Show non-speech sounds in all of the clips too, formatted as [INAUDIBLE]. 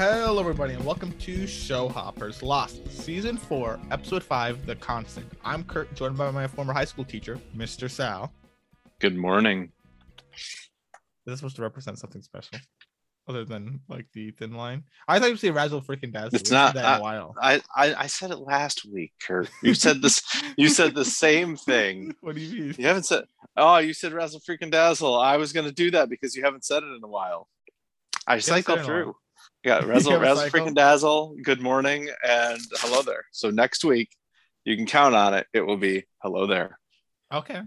Hello, everybody, and welcome to Show Hoppers Lost, Season 4, Episode 5, The Constant. I'm Kurt, joined by my former high school teacher, Mr. Sal. Good morning. Is this supposed to represent something special? Other than like the thin line? I thought you would say Razzle freaking Dazzle. It's not- that in I- a while. I, I I said it last week, Kurt. You said this. You said the same thing. [LAUGHS] What do you mean? You haven't said. Oh, you said razzle freaking dazzle. I was gonna do that because you haven't said it in a while. I said cycle in through. Yeah, [LAUGHS] razzle, razzle freaking dazzle. Good morning and hello there. So next week, you can count on it. It will be hello there. Okay.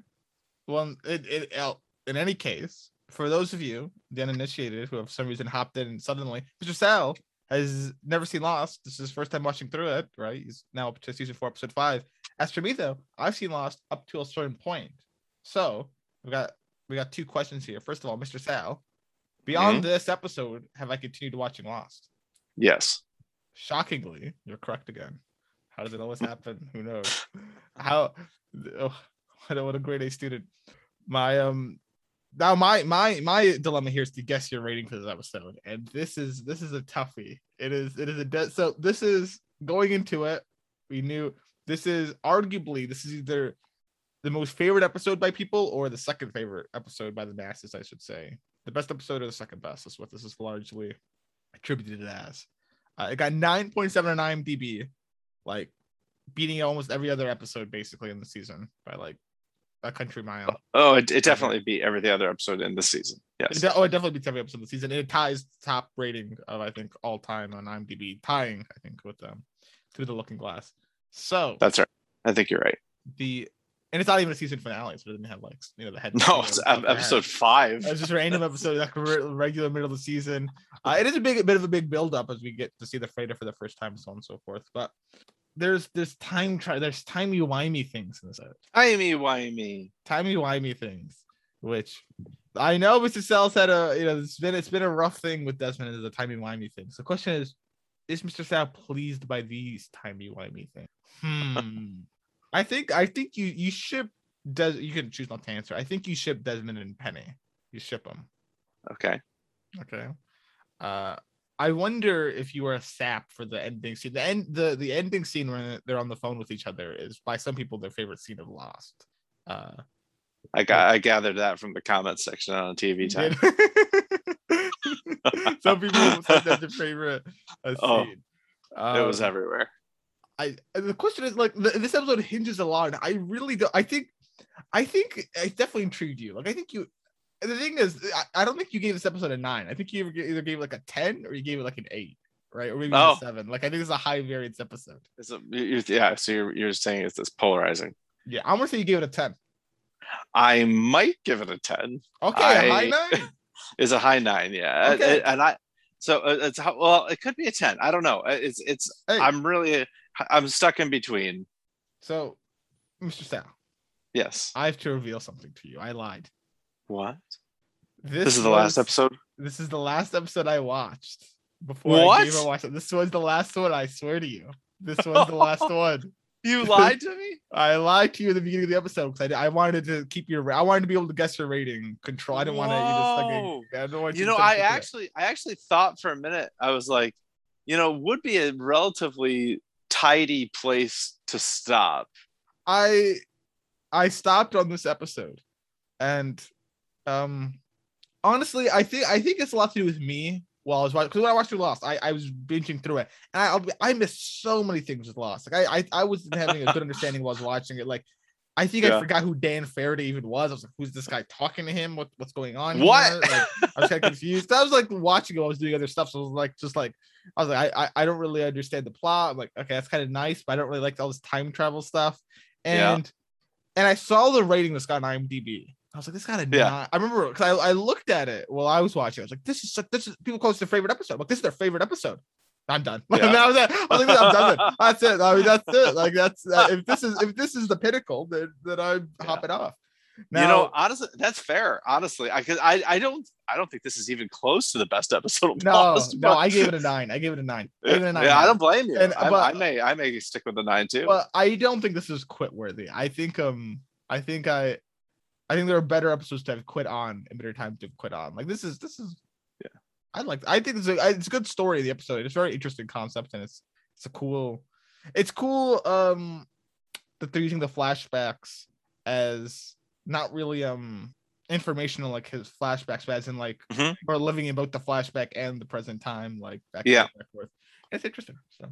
Well, it, it, uh, in any case, for those of you, the uninitiated, who have some reason hopped in suddenly, Mr. Sal has never seen Lost. This is his first time watching through it, right? He's now up to season four, episode five. As for me, though, I've seen Lost up to a certain point. So we got we got two questions here. First of all, Mr. Sal, beyond this episode, have I continued watching Lost? Yes. Shockingly, you're correct again. How does it always happen? Who knows? How? Oh, [LAUGHS] what a, what a grade A student. My um, now my my my dilemma here is to guess your rating for this episode, and this is this is a toughie. It is it is a de- so this is going into it. We knew this is arguably this is either the most favorite episode by people or the second favorite episode by the masses, I should say. The best episode or the second best is what this is largely attributed as. Uh, it got 9.7 on IMDb, like beating almost every other episode basically in the season by like a country mile. Oh, it, it definitely beat every the other episode in this season. It Yes. de- oh, it definitely beats every episode of the season. It ties top rating of I think all time on IMDb, tying I think with um through the Looking Glass. So That's right. I think you're right. the and it's not even a season finale, so it doesn't have like you know the head. No, it's ep- episode five. It's just a random episode, like re- regular middle of the season. Uh, it is a big, a bit of a big build up as we get to see the freighter for the first time, so on and so forth. But there's there's time try there's timey wimey things in this episode. Timey wimey. timey wimey things, which I know Mr. Sal's had a you know it's been it's been a rough thing with Desmond as a timey wimey thing. So the question is, is Mr. Sal pleased by these timey wimey things? [LAUGHS] Hmm. I think I think you you ship Des you can choose not to answer. I think you ship Desmond and Penny. You ship them. Okay. Okay. Uh I wonder if you are a sap for the ending scene. The end the the ending scene when they're on the phone with each other is by some people their favorite scene of Lost. Uh I got. I gathered that from the comments section on TV time. [LAUGHS] Some people said that's their favorite uh, [LAUGHS] Oh, scene. it was Um, everywhere. I the question is like the, this episode hinges a lot. And I really don't. I think, I think it definitely intrigued you. Like I think you. The thing is, I, I don't think you gave this episode a nine. I think you either, gave it like a ten or you gave it like an eight, right? Or maybe Oh. a seven. Like I think it's a high variance episode. It's a, yeah. So you're you're saying it's this polarizing. Yeah, I'm gonna say you gave it a ten. I might give it a ten. Okay, a high [LAUGHS] nine. Is a high nine. Yeah. Uh, Okay. And I. So uh, it's how well it could be a ten. I don't know. Uh, It's it's. Hey. I'm really. I'm stuck in between. So, Mr. Sal, Yes. I have to reveal something to you. I lied. What? This, is the last episode. This is the last episode I watched before I What? gave a watch. This was the last one. I swear to you, this [LAUGHS] was the last one. You lied to me. [LAUGHS] I lied to you at the beginning of the episode because I, I wanted to keep your. I wanted to be able to guess your rating control. I didn't want to. You just like. I you know i into it. actually i actually thought for a minute i was like you know would be a relatively tidy place to stop I I stopped on this episode, and um, honestly, I think I think it's a lot to do with me. While I was watching, because when I watched Lost, I, I was binging through it, and I I missed so many things with Lost. Like I I, I wasn't having a good understanding while I was watching it. Like I think I forgot who Dan Faraday even was. I was like, who's this guy talking to him? What what's going on? What? Like, I was kind of confused. I was like watching it, while I was doing other stuff. So I was like, just like, I was like, I, I, I don't really understand the plot. I'm like, okay, that's kind of nice, but I don't really like all this time travel stuff. Yeah. And and I saw the rating this got on IMDb. I was like, this got a Yeah. I remember because I, I looked at it while I was watching. I was like, this is this is people call this their favorite episode. I'm like, this is their favorite episode. I'm done. [LAUGHS] Yeah. that was it. I was like, I'm done. [LAUGHS] That's it. I mean, that's it. Like that's uh, if this is if this is the pinnacle, then then I'm Yeah. hopping off. You know honestly that's fair honestly i I, I don't i don't think this is even close to the best episode no, Lost, no, I gave it a nine. I gave it a nine. I a nine. yeah i don't blame you And- I, but- I may i may stick with the nine too But I don't think this is quit worthy. I think um I think I I think there are better episodes to have quit on and better times to have quit on. Like this is this is Yeah. I like. I think it's a it's a good story. The episode. It's a very interesting concept, and it's it's a cool. It's cool. Um, that they're using the flashbacks as not really um informational like his flashbacks, but as in like Mhm. or living in both the flashback and the present time, like back Yeah. and back forth. It's interesting. So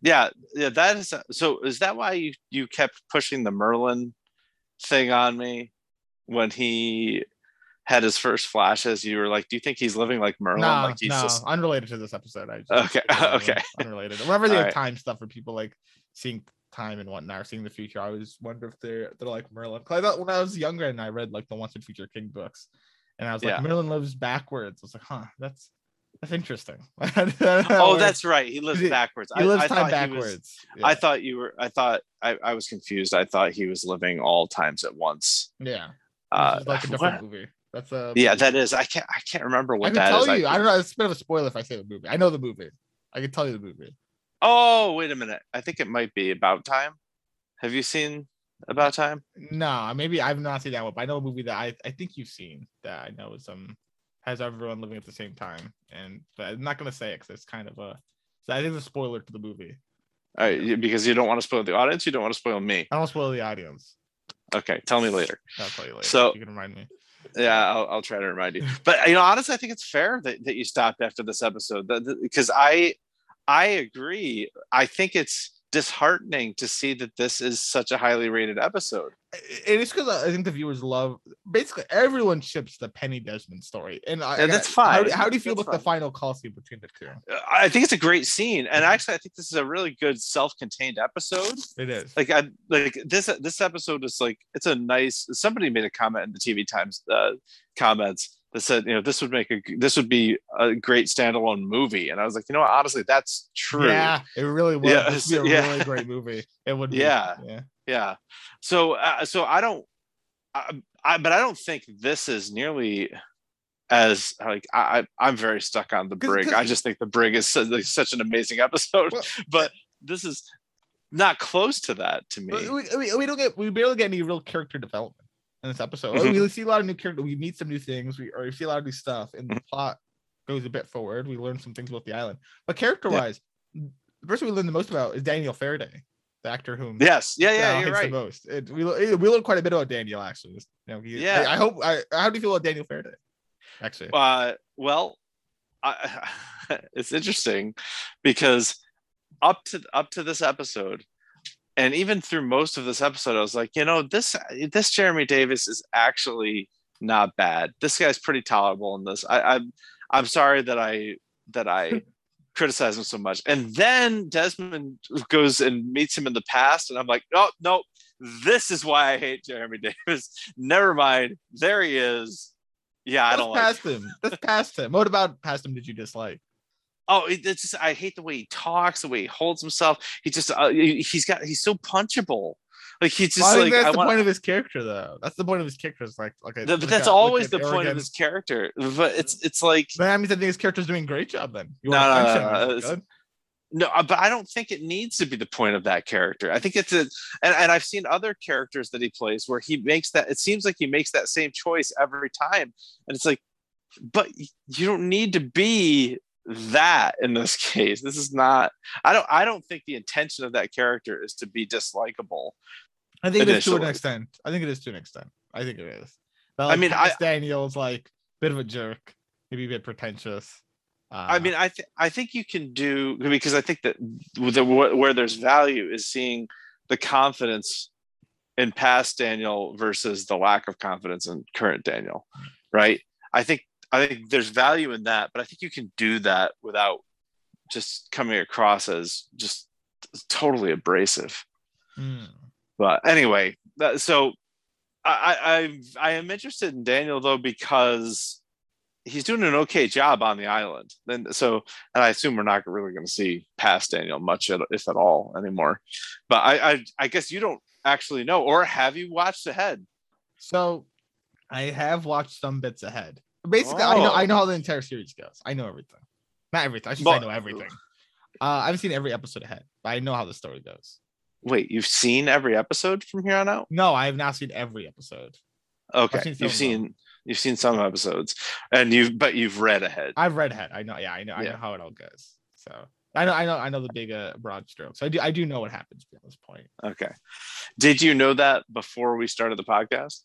Yeah, yeah, that is so. Is that why you you kept pushing the Merlin thing on me when he had his first flashes? You were like, "Do you think he's living like Merlin? no, like he's no, just unrelated to this episode. I just, Okay, [LAUGHS] okay. unrelated. Whatever the Alright. time stuff for people like seeing time and whatnot, or seeing the future, I always wonder if they're they're like Merlin. 'Cause I thought when I was younger and I read like the Once and Future King books, and I was like, Yeah. Merlin lives backwards. I was like, huh, that's that's interesting. [LAUGHS] oh, that's right. He lives backwards. he lives I, I time thought he was- backwards. I thought you were. I thought I, I was confused. I thought he was living all times at once. yeah, Uh, like a [LAUGHS] different what? movie. That's a Yeah, that is. I can't. I can't remember I what can that tell is. you. I, don't know. It's a bit of a spoiler if I say the movie. I know the movie. I can tell you the movie. Oh, wait a minute. I think it might be about time. Have you seen About Time? No, maybe I've not seen that one, but I know a movie that I, I think you've seen that I know is um has everyone living at the same time, and but I'm not gonna say it because it's kind of a so I think it's a spoiler to the movie. All right, because you don't want to spoil the audience. You don't want to spoil me. I don't spoil the audience. Okay, tell me later. I'll tell you later. So- you can remind me. Yeah, I'll, I'll try to remind you. But you know, honestly, I think it's fair that, that you stopped after this episode because I I agree. I think it's disheartening to see that this is such a highly rated episode. It is because I think the viewers love basically everyone ships the Penny Desmond story, and I, Yeah, that's fine. how do you feel That's about the final call scene between the two? I think it's a great scene, and actually, I think this is a really good self-contained episode. It is. Like, I like this. This episode is like it's a nice. Somebody made a comment in the TV Times uh, comments that said, you know, this would make a this would be a great standalone movie, and I was like, you know what, honestly, that's true. Yeah, it really was. Yeah, This would be a [LAUGHS] yeah. really great movie. It would. Be, Yeah. yeah. yeah so uh, so i don't I, I but i don't think this is nearly as like i i'm very stuck on the 'Cause- brig 'cause- i just think the brig is so, like, such an amazing episode Well- [LAUGHS] but this is not close to that to me We, we, we don't get we barely get any real character development in this episode. Mhm. We see a lot of new character. We meet some new things. We or we see a lot of new stuff, and Mm-hmm. the plot goes a bit forward. We learn some things about the island, but character wise, the person we learn the most about is Daniel Faraday, the actor whom yes yeah yeah you're right the most. It, we we learn quite a bit about Daniel actually. You know, he- Yeah. I, I hope. I how do you feel about Daniel Faraday? Actually, uh well I, [LAUGHS] it's interesting because up to up to this episode and even through most of this episode i was like you know this this jeremy davies is actually not bad this guy's pretty tolerable in this i i'm i'm sorry that i that i [LAUGHS] criticize him so much and then desmond goes and meets him in the past and i'm like no no this is why i hate jeremy [LAUGHS] davies never mind there he is yeah i That's don't like past him. That's past him. What about past him? Did you dislike? Oh, it- it's just I hate the way he talks, the way he holds himself. He just uh, he- he's got he's so punchable. Like he's just Well, I think like that's I the want. point of his character, though. That's the point of his character. Is like, okay, but that's always the point of his character. But it's it's like That means I think his character's doing a great job. Then You No, no, no, no, he's it's- good. no, uh, but I don't think it needs to be the point of that character. I think it's a and, and I've seen other characters that he plays where he makes that it seems like he makes that same choice every time. And it's like, but you don't need to be that in this [LAUGHS] case. This is not I don't I don't think the intention of that character is to be dislikable. I think it is to an extent. I think it is to an extent. I think it is. But, I mean, Thomas Daniel's like bit of a jerk, maybe a bit pretentious. Uh, I mean, I th- I think you can do because I think that the, where there's value is seeing the confidence in past Daniel versus the lack of confidence in current Daniel, right? I think I think there's value in that, but I think you can do that without just coming across as just totally abrasive. hmm. But anyway, that, so I, I I am interested in Daniel though because he's doing an okay job on the island. Then so and I assume we're not really going to see past Daniel much at, if at all anymore. But I, I I guess you don't actually know, or have you watched ahead? So I have watched some bits ahead. Basically, I know Oh. I know how the entire series goes. I know everything. Not everything. I should say I know everything. Uh, I haven't seen every episode ahead, but I know how the story goes. Wait, you've seen every episode from here on out? No, I have not seen every episode. Okay, seen you've seen You've seen some episodes, and you've but you've read ahead. I've read ahead. I know. Yeah, I know. I know how it all goes. So I know. I know. I know the big uh, broad strokes. I do. I do know what happens at this point. Okay. Did you know that before we started the podcast?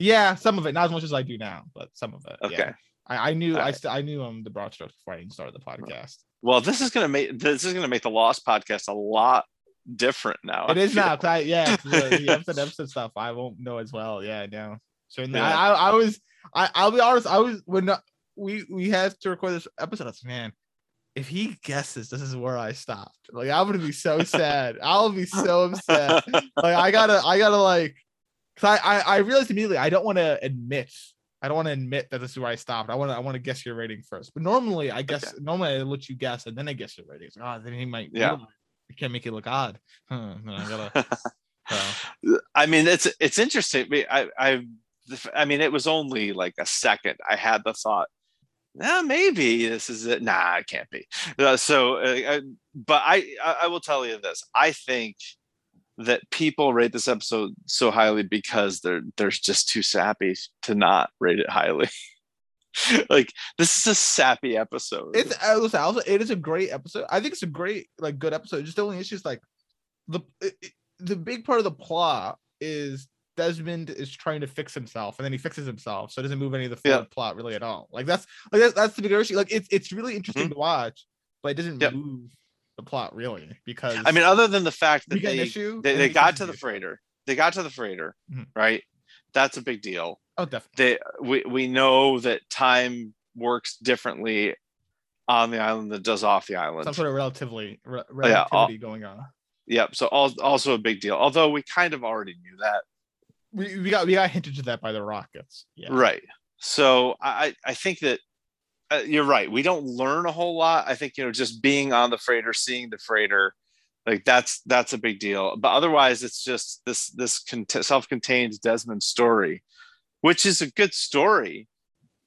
Yeah, some of it, not as much as I do now, but some of it. Okay. Yeah. I, I knew. I st- I knew um the broad strokes before I even started the podcast. Well, this is gonna make this is gonna make the Lost podcast a lot different now. It I is feel. now. I, yeah, the, the [LAUGHS] episode episode stuff I won't know as well. Yeah, no. So Yeah. I, I, I was. I, I'll be honest. I was when uh, we we had to record this episode. I was man, if he guesses this is where I stopped, like I'm gonna be so [LAUGHS] sad. I'll be so upset. [LAUGHS] like I gotta, I gotta like, cause I, I, I realized immediately I don't want to admit, I don't want to admit that this is where I stopped. I want to, I want to guess your rating first. But normally, I guess normally I let you guess and then I guess your rating. It's like, oh, then he might, Yeah. You can't make it look odd. Huh, I gotta. [LAUGHS] so. I mean, it's it's interesting. I I I mean, it was only like a second. I had the thought, nah, maybe this is it. Nah, it can't be. Uh, so, uh, but I I I will tell you this. I think that people rate this episode so highly because they're they're just too sappy to not rate it highly. [LAUGHS] like this is a sappy episode. It's was also it is a great episode. I think it's a great like good episode. Just the only issue is like the it, the big part of the plot is Desmond is trying to fix himself and then he fixes himself, so it doesn't move any of the Yeah. plot really at all. Like that's like that's, that's the bigger issue. Like it's it's really interesting to watch, but it doesn't Mm-hmm. Yep. move the plot really because I mean, other than the fact that they issue. they, they got to the freighter. They got to the freighter, Mhm. right? That's a big deal. Oh, definitely. They we we know that time works differently on the island than it does off the island. Some sort of relatively re- yeah, all- going on. Yep. So al- also a big deal. Although we kind of already knew that, We, we got we got hinted to that by the Rockets. Yeah. right? So I I think that uh, you're right. We don't learn a whole lot. I think you know just being on the freighter, seeing the freighter, like that's that's a big deal. But otherwise, it's just this this cont- self-contained Desmond story, which is a good story.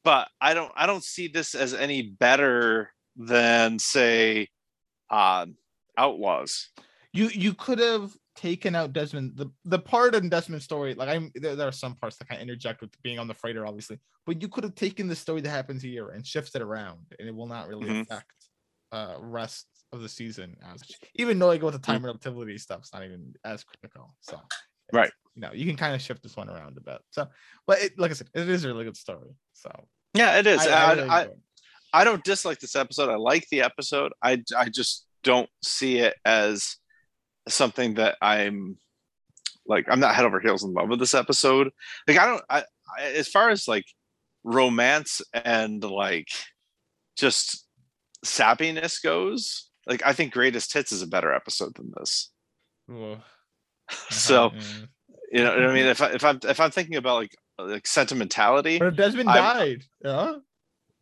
But I don't I don't see this as any better than say um, Outlaws. you you could have taken out Desmond the the part in Desmond's story like I'm there, there are some parts that kind of interject with being on the freighter obviously but you could have taken the story that happens here and shifted around and it will not really Mhm. affect uh rest of the season as even knowing what the time relativity stuff's not even as critical so Right. you know you can kind of shift this one around a bit so but it, like I said it is a really good story so Yeah, it is. I, I, I I, really I. I don't dislike this episode. I like the episode. I I just don't see it as something that I'm like I'm not head over heels in love with this episode. Like I don't I, I as far as like romance and like just sappiness goes, like I think Greatest Hits is a better episode than this. Ooh. [LAUGHS] So Mm. you know what I mean? If I if I'm if I'm thinking about like like sentimentality, But if Desmond I'm- died, yeah.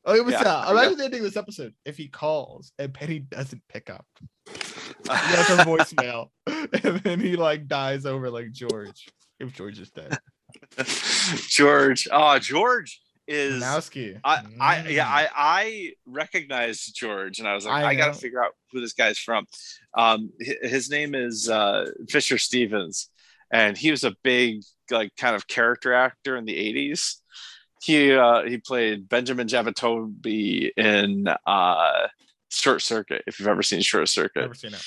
Oh, it was Yeah, uh, I imagine the ending of this episode if he calls and Penny doesn't pick up. He has her voicemail, [LAUGHS] and then he like dies over like George. If George is dead, [LAUGHS] George. Oh, George Minkowski. I, I yeah, Mm. I, I recognized George and I was like, I I, gotta figure out who this guy's from. Um, his name is uh, Fisher Stevens, and he was a big like kind of character actor in the '80s. He uh, he played Benjamin Jabituya in uh, Short Circuit. If you've ever seen Short Circuit, never seen it.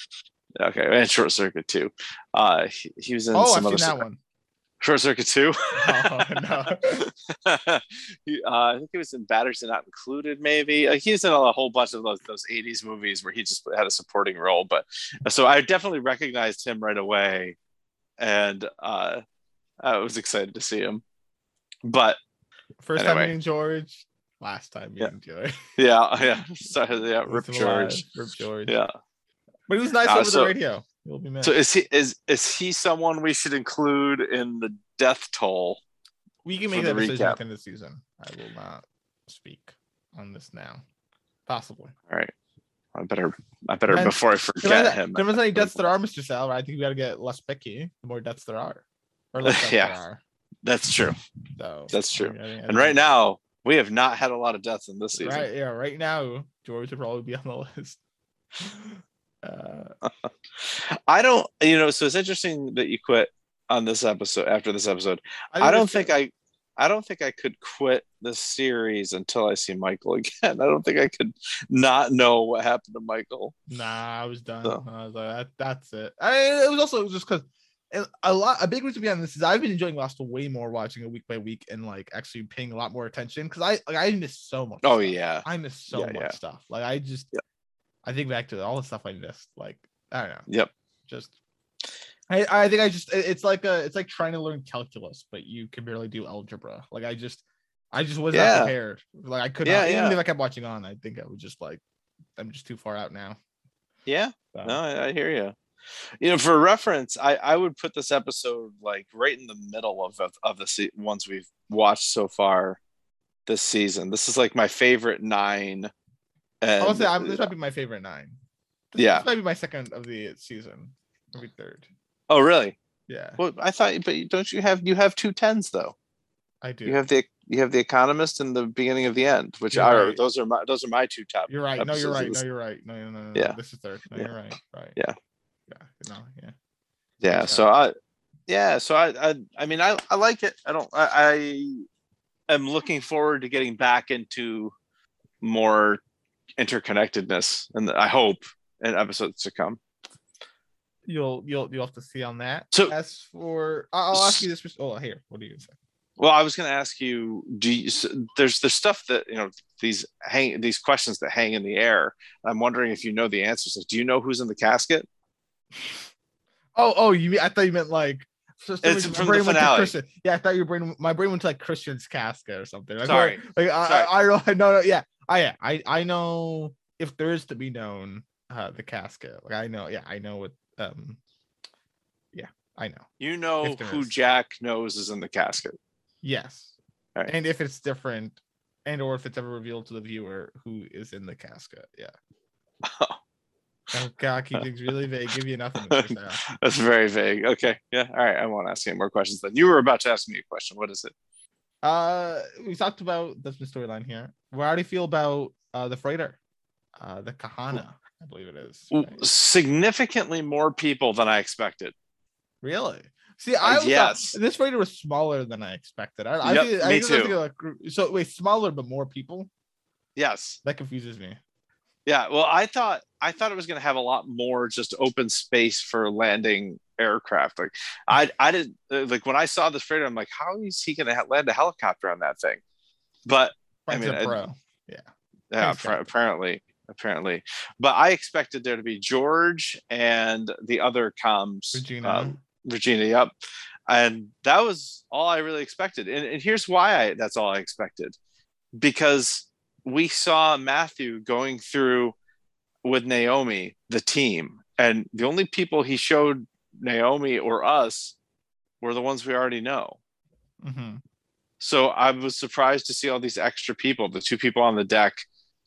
okay, and Short Circuit 2. Uh, he, he was in Oh, some I've other seen that stuff. one. Short Circuit too. Oh [LAUGHS] no. [LAUGHS] he, uh, I think he was in Batteries Not Included, maybe. Like, he was in a whole bunch of those those '80s movies where he just had a supporting role. But so I definitely recognized him right away, and uh, I was excited to see him. But First time Anyway. meeting George. Last time Yeah. meeting [LAUGHS] George. yeah, [LAUGHS] yeah, sorry, yeah, Rip. George. Rip George. Yeah. But he was nice Uh, over so- the radio. He'll be missed. So is he is is he someone we should include in the death toll? we can make that decision recap. at the end of the season. I will not speak on this now. Possibly. All right. I better I better And- before I forget him. There was any deaths there are, Mr. Sal. I think we got to get less picky. The more deaths there are, or [LAUGHS] less deaths Yeah. there are. That's true. So That's true. I think- I And right now we have not had a lot of deaths in this season. right, yeah, right now, George would probably be on the [LAUGHS] list. Uh, [LAUGHS] I don't, you know, so it's interesting that you quit on this episode after this episode. I, think don't think. I, I don't think I could quit this series until I see Michael [LAUGHS] again. I don't think I could not know what happened to Michael. Nah, I was done. So- I was like, that, that's it. I, it was also just because a lot, a big reason behind this is I've been enjoying Lost way more watching it week by week and like actually paying a lot more attention because I like I miss so much. Oh stuff. yeah. I miss so Yeah, much yeah. stuff. Like I just, Yep. I think back to all the stuff I missed. Like I don't know, Yep. just. I, I think I just it's like a it's like trying to learn calculus, but you can barely do algebra. Like I just I just was Yeah. not prepared. Like I could Yeah, not even yeah. if I kept watching on, I think I would just like I'm just too far out now. Yeah. So, No, I, I hear you. You know, for reference, I, I would put this episode like right in the middle of of, of the se- ones we've watched so far this season. This is like my favorite nine. And I would say I'm, this might be my favorite nine. This, Yeah. this might be my second of the season, maybe third. oh, really? Yeah, Well, I thought, but don't you have you have two tens though? I do. You have the you have the Economist and the beginning of the end, which You're are right. those are my those are my two top. You're right. No, you're right. No, you're right. No, no, no, no. Yeah. This is third. No, Yeah. you're right. Right. Yeah. Yeah. No. Yeah. yeah Makes so i yeah so i i, I mean I, I like it i don't I, I am looking forward to getting back into more interconnectedness and i hope in episodes to come You'll you'll you'll have to see on that. So- as for I'll I'll ask you this. Oh, here. What do you say? well i was going to ask you do you there's there's stuff that you know these hang these questions that hang in the air i'm wondering if you know the answers like do you know who's in the casket Oh, oh, you mean I thought you meant like some It's from the brain went to finale. Christian. Yeah, I thought your brain my brain went to like Christian's casket or something. Like, Sorry. Like I, Sorry. I, I don't [LAUGHS] no no yeah. I yeah, I I know if there is to be known uh the casket. Like I know, yeah, I know what um yeah, I know. you know who is. jack knows is in the casket Yes. Alright. And if it's different and or if it's ever revealed to the viewer who is in the casket. Yeah. Oh [LAUGHS] god, keep things really vague. Give you nothing. [LAUGHS] That's very vague okay yeah all right i won't ask any more questions then you were about to ask me a question what is it Uh, we talked about that's the storyline here. Well, How do you feel about uh the freighter, uh the Kahana? I believe it is. Right? significantly more people than I expected. Really? See, I was yes. this freighter was smaller than I expected. I, I, Yep, think- I me that's too. like, so wait, smaller but more people. Yes. That confuses me. Yeah. Well, I thought I thought it was going to have a lot more just open space for landing aircraft. Like I I didn't uh, like when I saw this freighter, I'm like, how is he going to land a helicopter on that thing? But I mean, of I- pro. yeah, Thanks, apparently, apparently. But I expected there to be George and the other comms, Regina. um, Regina, yep. And that was all I really expected. And, and here's why I that's all I expected. Because we saw Matthew going through with Naomi, the team, and the only people he showed Naomi or us were the ones we already know. Mhm. So I was surprised to see all these extra people, the two people on the deck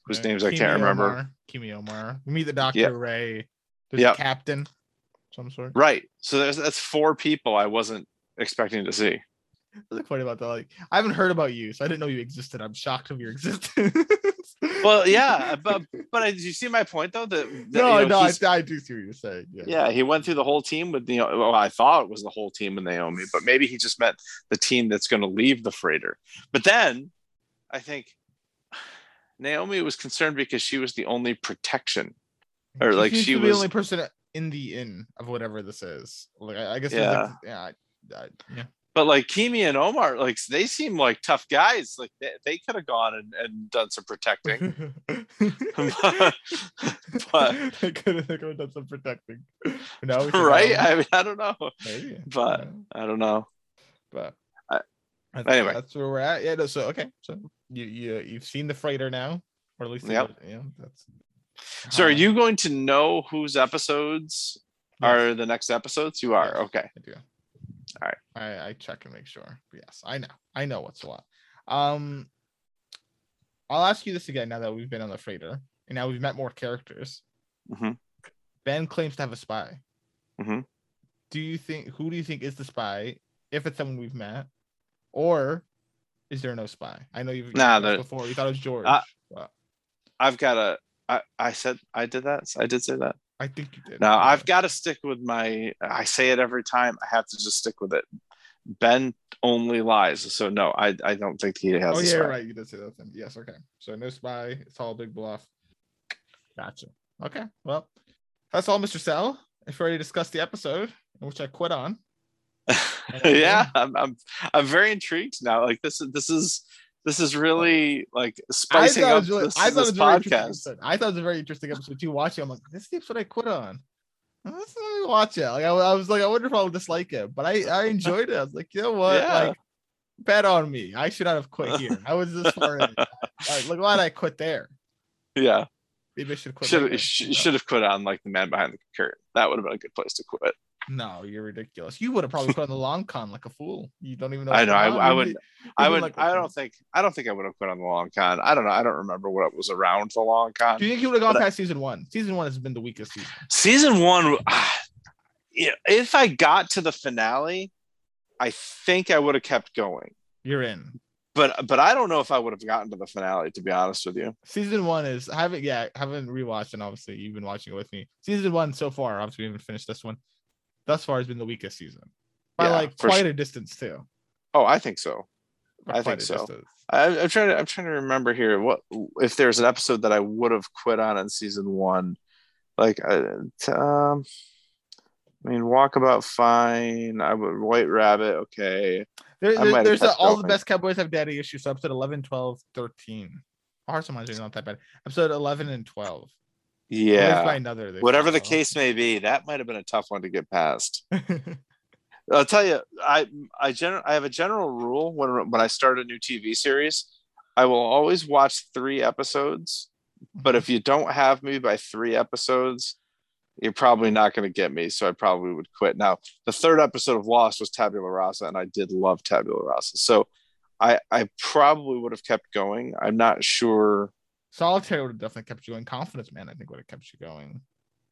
whose Right. names I can't remember. Omar, Keamy Omar. We meet the Doctor Yep. Ray. There's Yep. a captain, some sort. Right. So there's that's four people I wasn't expecting to see. What's funny about that? Like, I haven't heard about you, so I didn't know you existed. I'm shocked of your [LAUGHS] existence. Well, yeah, but but I, did you see my point though? That, that no, you know, no, I, I do see what you're saying. Yeah. yeah, he went through the whole team with the. Well, I thought it was the whole team with Naomi, but maybe he just meant the team that's going to leave the freighter. But then, I think Naomi was concerned because she was the only protection. or, like, she was- the only person in the inn of whatever this is. Like, I, I guess. Yeah. Yeah. Like, yeah. I, I, yeah. But like Keamy and Omar, like they seem like tough guys. Like they, they could have gone and, and done some protecting. [LAUGHS] but, but [LAUGHS] they could have they could have done some protecting. No, we right? have- I mean, I don't know. maybe. but- yeah, I don't know. but I- I anyway. that's where we're at. Yeah. No, so okay. So you you you've seen the freighter now, or at least Yep. Yeah. That's. So are you going to know whose episodes yes, are the next episodes? You are. Yes. Okay. I. All right. I, I check and make sure. But yes, I know. I know what's what. Um, I'll ask you this again now that we've been on the freighter and now we've met more characters. Mhm. Ben claims to have a spy. Mhm. Do you think who do you think is the spy? If it's someone we've met, or is there no spy? I know you've Nah, there- before. You thought it was George. Uh, but I've got to. I, I said I did that. I did say that. I think you did. Now yeah. I've got to stick with my. I say it every time. I have to just stick with it. Ben only lies. So no, I I don't think he has. Oh yeah, right. You did say that thing. Yes. Okay. So no spy. It's all a big bluff. Gotcha. Okay. Well, that's all, Mr. Sal. If we already discussed the episode, which I quit on. [LAUGHS] yeah, I'm, I'm I'm very intrigued now. Like this is this is this is really like spicing I thought it up really, this, I this was a very interesting podcast. I thought it was a very interesting episode too. Watching, I'm like, this is what I quit on. Let's watch it. Like I, I was like, I wonder if I'll dislike it, but I I enjoyed it. I was like, you know what? Yeah. Like, bet on me. I should not have quit here. I was this far in. [LAUGHS] Like, look, glad I quit there. Yeah, Maybe I should quit. should later, sh- should have quit on like the man behind the curtain. That would have been a good place to quit. No, you're ridiculous. You would have probably quit on the [LAUGHS] long con like a fool. You don't even know. I know. I. I You'd I you'd like, I don't think. I don't think I would have quit on the long con. I don't know. I don't remember what was around the long con. Do you think you would have gone But I- past season one? Season one has been the weakest season. season one [SIGHS] if i got to the finale i think i would have kept going You're in. but but i don't know if i would have gotten to the finale to be honest with you Season one is I haven't yeah, I haven't rewatched and obviously you've been watching it with me. Season one so far, obviously we haven't finished this one. Thus far has been the weakest season. By Yeah, like quite su- a distance too. oh i think so I think so. distance. I, i'm trying to i'm trying to remember here what if there's an episode that i would have quit on in season one like uh, um i mean walkabout fine i would white rabbit okay There, there- there's a, all the best cowboys have daddy issues. So episode 11, 12, 13. Hearts Mine is not that bad. Episode 11 and 12. Yeah another. whatever the case may be that might have been a tough one to get past [LAUGHS] I'll tell you, I I gen- I have a general rule when when I start a new TV series, I will always watch three episodes. But if you don't have me by three episodes, you're probably not going to get me. So I probably would quit. Now, the third episode of Lost was Tabula Rasa, and I did love Tabula Rasa. So I I probably would have kept going. I'm not sure. Solitaire would have definitely kept you going. Confidence, man, I think would have kept you going.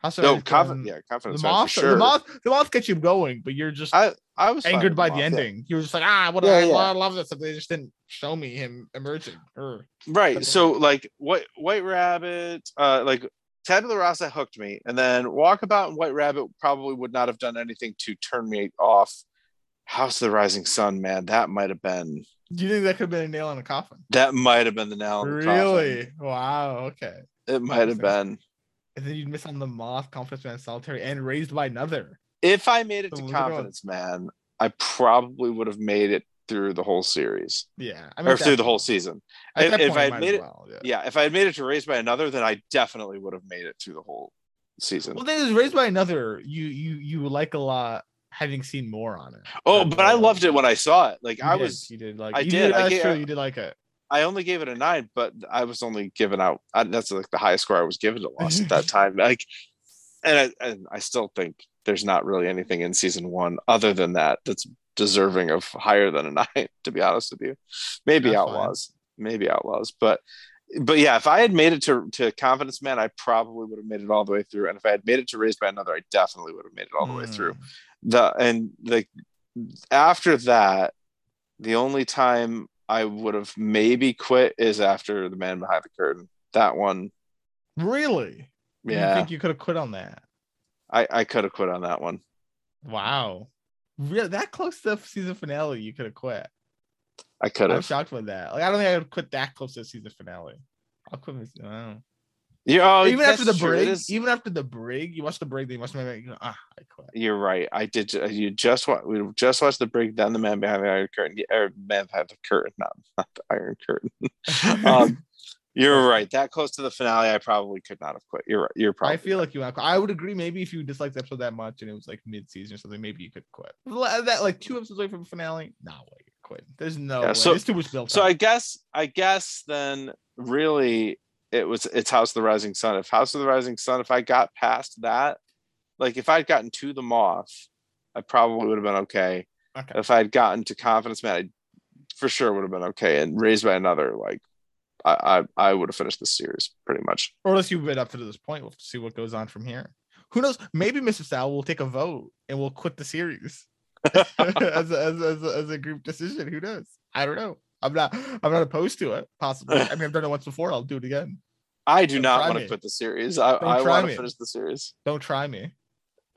Of No, confidence. Yeah, The confidence. man, moth, for sure. the moth, the moth gets you going, but you're just I I was angered by Moth, the yeah. ending. You were just like, ah, what Yeah, I, yeah. I love this. They just didn't show me him emerging. Or Right. So like White White Rabbit, uh like Tabula Rasa hooked me, and then Walkabout and White Rabbit probably would not have done anything to turn me off. House of the Rising Sun, man, that might have been do you think that could have been a nail in a coffin? that might have been the nail in the coffin. Really? Wow. Okay. It might have been. And then you'd miss on the moth, confidence man, solitary, and raised by another. If I made it So to look at all- Confidence Man, I probably would have made it through the whole series Yeah. I or at that through the whole season. At if- if I had made it- well, yeah. Yeah, if I had made it to Raised by Another, then I definitely would have made it through the whole season. Well, then raised by another, you you you like a lot having seen more on it. oh, but I loved it when I saw it. Like You I did, was you did like I you did, I That's gave- true. You did like it. I only gave it a nine, but I was only given out. I, that's like the highest score I was given to [LAUGHS] Lost at that time. Like, and I, and I still think there's not really anything in season one other than that that's deserving of higher than a [LAUGHS] nine. To be honest with you, maybe That's fine. Outlaws, maybe Outlaws, but but yeah, if I had made it to to Confidence Man, I probably would have made it all the way through. And if I had made it to Raised by Another, I definitely would have made it all the way through Mm. The and like after that the only time i would have maybe quit is after the man behind the curtain that one Really? You yeah think you could have quit on that? i i could have quit on that one Wow. Really? That close to the season finale, you could have quit. i could have. I'm shocked with that. Like, I don't think I would quit that close to the season finale. I'll quit. this- I don't know. Yeah oh, even after the true. Is- even after the break, you watch the brig, then you watch the man, you know, ah, I quit. you're right i did you just wa- we just watched the break then the man behind the iron curtain or man behind the curtain not, not the iron curtain [LAUGHS] um you're right that close to the finale i probably could not have quit you're right you're probably I feel like you. I would agree. Maybe if you disliked the episode that much and it was like mid-season or something, maybe you could quit. That like two episodes away from the finale, no way you quit. There's no Yeah, way. so- There's too much built So up. I guess I guess then really it was it's House of the Rising Sun. If House of the Rising Sun, if I got past that, like if I'd gotten to the moth, I probably would have been okay. Okay. If I had gotten to Confidence Man, I for sure would have been okay. And Raised by Another, like I I, I would have finished the series pretty much. or unless you've been up to this point, we'll see what goes on from here. Who knows? Maybe Mr. Sal will take a vote and we'll quit the series as, [LAUGHS] a, as, as, a, as a group decision. Who knows? I don't know. I'm not. I'm not opposed to it. Possibly. I mean, I've done it once before. I'll do it again. I do Don't not want me. to quit the series. I, I want me. to finish the series. Don't try me.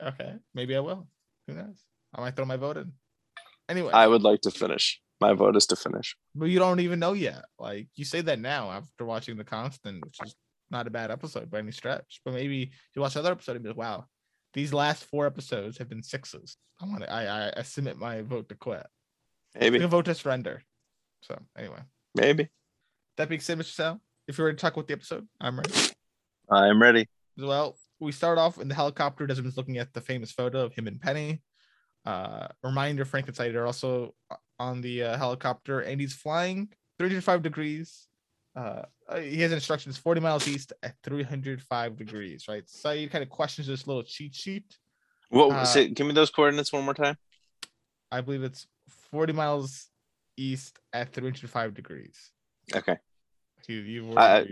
Okay. Maybe I will. Who knows? I might throw my vote in. Anyway, I would like to finish. My vote is to finish. but you don't even know yet. Like you say that now after watching The Constant, which is not a bad episode by any stretch. But maybe you watch another episode and be like, wow, these last four episodes have been sixes. I want to, I, I, I submit my vote to quit. Maybe. vote to surrender. So anyway, Maybe. that being said, Mr. Sal, if you were to talk about the episode, I'm ready. I'm ready. Well, we start off in the helicopter. Desmond's looking at the famous photo of him and Penny. Uh, reminder: Frank and Sayid are also on the uh, helicopter, and he's flying 305 degrees. Uh, he has instructions 40 miles east at 305 degrees. Right? Sayid kind of questions this little cheat sheet. What? Uh, say, give me those coordinates one more time. I believe it's 40 miles east at 305 degrees. Okay. You, you, I-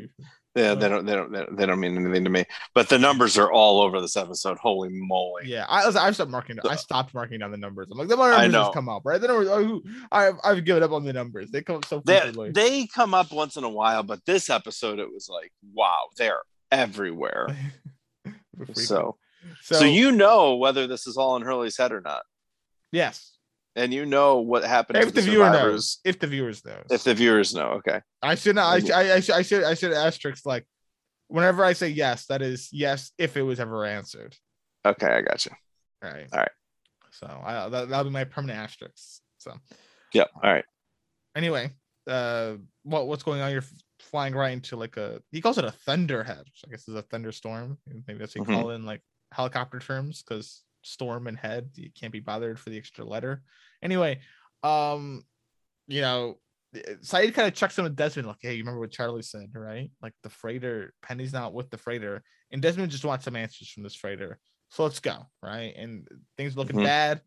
Yeah, they don't, they don't, they don't, they don't mean anything to me. But the numbers are all over this episode. Holy moly! Yeah, I was. I've stopped marking. I stopped marking down the numbers. I'm like, the numbers just come up, right? The numbers. oh, I've I've given up on the numbers. They come up so frequently. they come up once in a while, but this episode it was like, wow, they're everywhere. [LAUGHS] So, so, so, you know whether this is all in Hurley's head or not, yes, and you know what happened if the the, viewer knows, if the viewers know, If the viewers know, okay. I should not. I should. I, I should. I should. I should asterisk like, whenever I say yes, that is yes if it was ever answered. Okay, I got you. All right. All right. So I that that'll be my permanent asterisk. So Yep. All right. anyway, uh, what what's going on? You're flying right into like a he calls it a thunderhead, which I guess is a thunderstorm. Maybe that's what you Mhm. call it in like helicopter terms, because storm and head you can't be bothered for the extra letter. Anyway, um, you know, Sayid kind of checks in with Desmond, like, hey, you remember what Charlie said, right? Like the freighter, Penny's not with the freighter, and Desmond just wants some answers from this freighter. So let's go, right? And things looking Mhm. bad.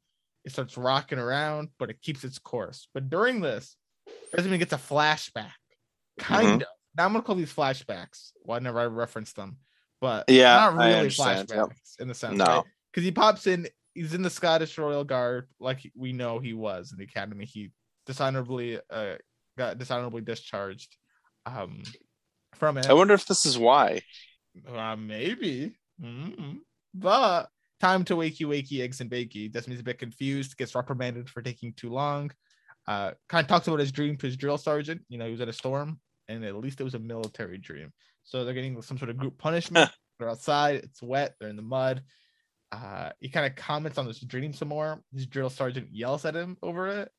It starts rocking around, but it keeps its course. But during this, Desmond gets a flashback, kind of. Now I'm gonna call these flashbacks. Whenever I reference them, but Yeah, not really understand. Yep. flashbacks in the sense, No. Because he pops in. He's in the Scottish Royal Guard, like we know he was in the academy. He dishonorably uh, got dishonorably discharged um, from it. I wonder if this is why. Uh, maybe. Mhm. But time to wakey wakey eggs and bakey. Desmond's a bit confused, gets reprimanded for taking too long. Uh, kind of talks about his dream to his drill sergeant. You know, he was at a storm, and at least it was a military dream. So they're getting some sort of group punishment. [LAUGHS] they're outside, it's wet, they're in the mud. Uh, he kind of comments on this dream some more. His drill sergeant yells at him over it,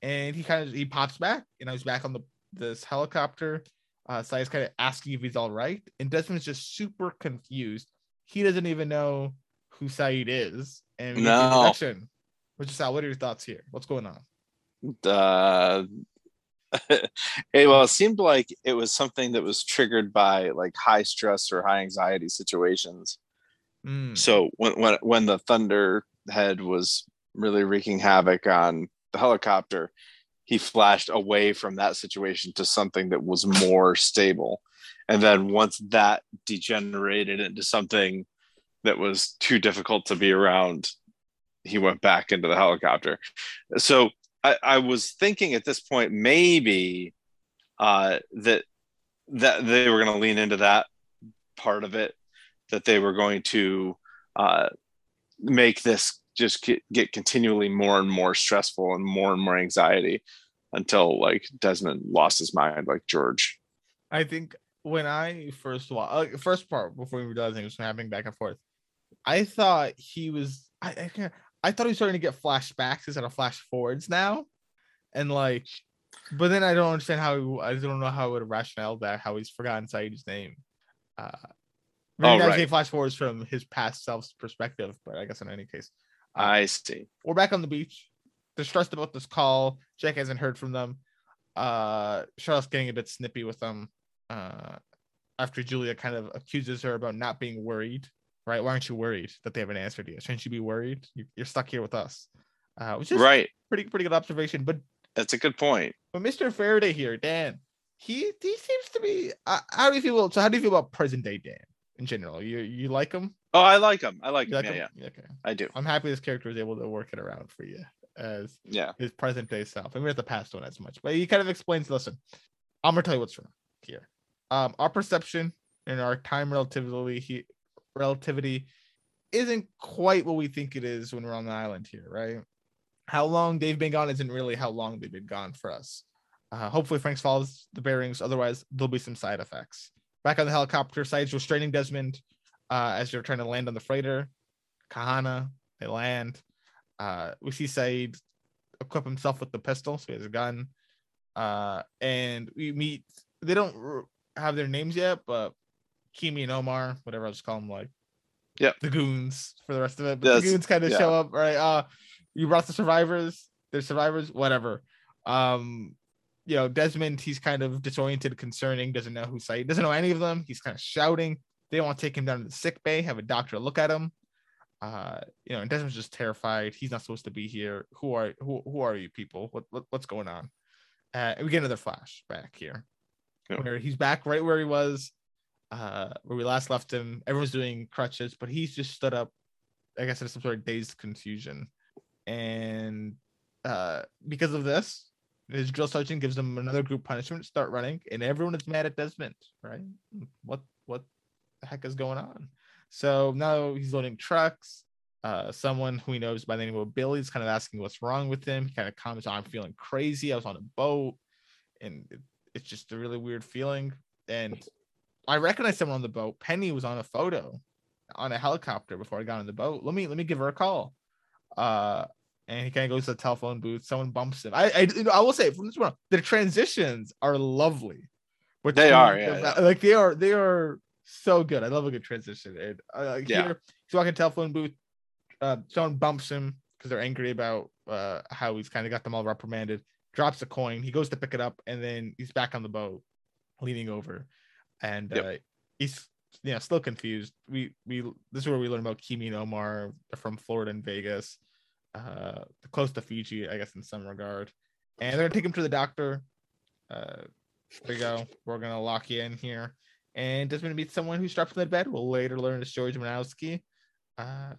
and he kind of he pops back. You know, he's back on the this helicopter. Uh, Sayid's kind of asking if he's all right, and Desmond's just super confused. He doesn't even know who Sayid is, and we get the No. Which is Sal, what are your thoughts here? What's going on? Uh, [LAUGHS] it, well, it seemed like it was something that was triggered by like high stress or high anxiety situations. Mm, So when when when the thunderhead was really wreaking havoc on the helicopter, he flashed away from that situation to something that was more stable. And then once that degenerated into something that was too difficult to be around, he went back into the helicopter. So I, I was thinking at this point maybe uh, that that they were going to lean into that part of it, that they were going to uh, make this just get, continually more and more stressful and more and more anxiety until like Desmond lost his mind, like George. I think when I first watched uh, first part before we realized it was happening back and forth, I thought he was I I, can't- I thought he was starting to get flashbacks instead of flash forwards now, and like, but then I don't understand how I don't know how I would rationale that how he's forgotten Sayid's name. Uh, maybe Oh, right. saying flash forwards from his past self's perspective, but I guess in any case, I see. we're back on the beach. They're stressed about this call. Jack hasn't heard from them. Uh, Charlotte's getting a bit snippy with them. Uh, after Juliet kind of accuses her about not being worried, right? Why aren't you worried that they haven't answered you? Shouldn't you be worried? You- You're stuck here with us, uh, which is Right. pretty pretty good observation. But That's a good point. but Mr. Faraday here, Dan, he he seems to be. Uh, how do you feel? So how do you feel about present day Dan in general? You you like him? Oh, I like him. I like him. like yeah, him? yeah, Okay. I do. I'm happy this character was able to work it around for you as Yeah. his present day self. I mean, the past one as much, but he kind of explains. Listen, I'm gonna tell you what's wrong here. Um, our perception and our time relativity he, relativity isn't quite what we think it is when we're on the island here, right? how long they've been gone isn't really how long they've been gone for us. Uh, hopefully, Franks follows the bearings. Otherwise, there'll be some side effects. Back on the helicopter, Sayid's restraining Desmond uh, as they're trying to land on the freighter. Kahana, they land. Uh, we see Sayid equip himself with the pistol, so he has a gun. Uh, and we meet. They don't have their names yet, but Keamy and Omar, whatever I'll just call them, like, Yep. the goons for the rest of it. But Yes, the goons kind of yeah. show up, right? Uh, you brought the survivors. They're survivors, whatever. Um, you know, Desmond, he's kind of disoriented, concerning, doesn't know who Sayid, doesn't know any of them. He's kind of shouting. They want to take him down to the sick bay, have a doctor look at him. Uh, you know, and Desmond's just terrified. He's not supposed to be here. Who are who, who are you people? What, what what's going on? Uh, and we get another flashback here, Yeah. where he's back right where he was, uh, where we last left him. Everyone's doing crutches, but he's just stood up. I guess in some sort of dazed confusion, and uh, because of this, his drill sergeant gives them another group punishment. Start running, and everyone is mad at Desmond. Right? What what the heck is going on? So now he's loading trucks. Uh, someone who he knows by the name of Billy is kind of asking what's wrong with him. He kind of comments, "I'm feeling crazy. I was on a boat, and it, it's just a really weird feeling." And I recognize someone on the boat. Penny was on a photo on a helicopter before I got on the boat. Let me let me give her a call. Uh, and he kind of goes to the telephone booth. Someone bumps him. I I, you know, I will say from this one, the transitions are lovely. But They are, yeah, yeah. like they are they are so good. I love a good transition. And uh, Yeah. here he's walking telephone booth. Uh, someone bumps him because they're angry about uh how he's kind of got them all reprimanded. Drops a coin. He goes to pick it up, and then he's back on the boat, leaning over, and Yep. uh, he's you know still confused. We we this is where we learn about Keamy and Omar. From Florida and Vegas, uh, close to Fiji, I guess in some regard. And they're gonna take him to the doctor. Uh, there you go. We're gonna lock you in here. And Desmond meets someone who strapped in the bed. We'll later learn it's George Minkowski. Uh,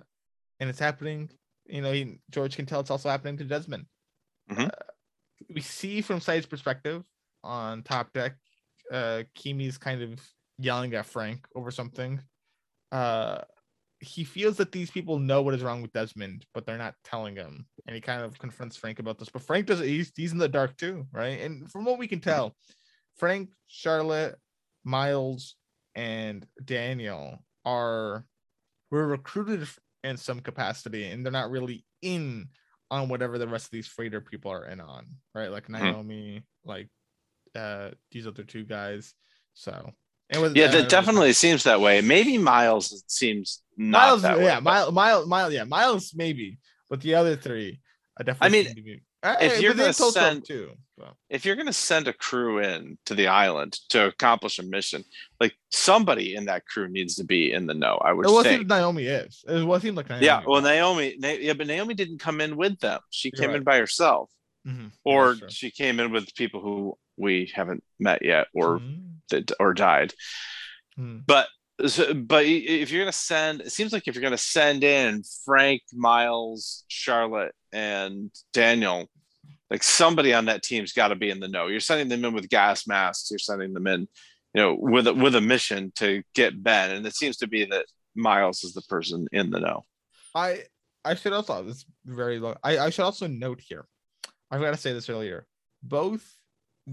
and it's happening. You know, he, George can tell it's also happening to Desmond. Mhm. Uh, we see from Sayid's perspective on top deck, uh, Keamy's kind of yelling at Frank over something. Uh, he feels that these people know what is wrong with Desmond, but they're not telling him. And he kind of confronts Frank about this. But Frank does he's he's in the dark too, right? And from what we can tell, Frank, Charlotte, Miles, and Daniel are were recruited in some capacity, and they're not really in on whatever the rest of these freighter people are in on, right? Like Mhm. Naomi, like uh these other two guys. So and with Yeah, uh, that definitely seems that way. Maybe Miles seems not Miles, that way, yeah, but- Miles, Miles, Miles, yeah, Miles maybe, but the other three, I definitely. I mean, be- if you're gonna send- too, so. if you're going to send a crew in to the island to accomplish a mission, like somebody in that crew needs to be in the know. I would it was say. seemed Naomi is. It was seemed like Naomi. Yeah, well, was. Naomi, Na- yeah, but Naomi didn't come in with them. She You're came right. in by herself, Mhm, or she came in with people who we haven't met yet, or Mhm, that or died. mhm. But so, but if you're gonna send, it seems like if you're gonna send in Frank, Miles, Charlotte, and Daniel, like somebody on that team's got to be in the know. You're sending them in with gas masks. You're sending them in, you know, with a, with a mission to get Ben, and it seems to be that Miles is the person in the know. I I should also this very low. I I should also note here. I forgot to say this earlier. Both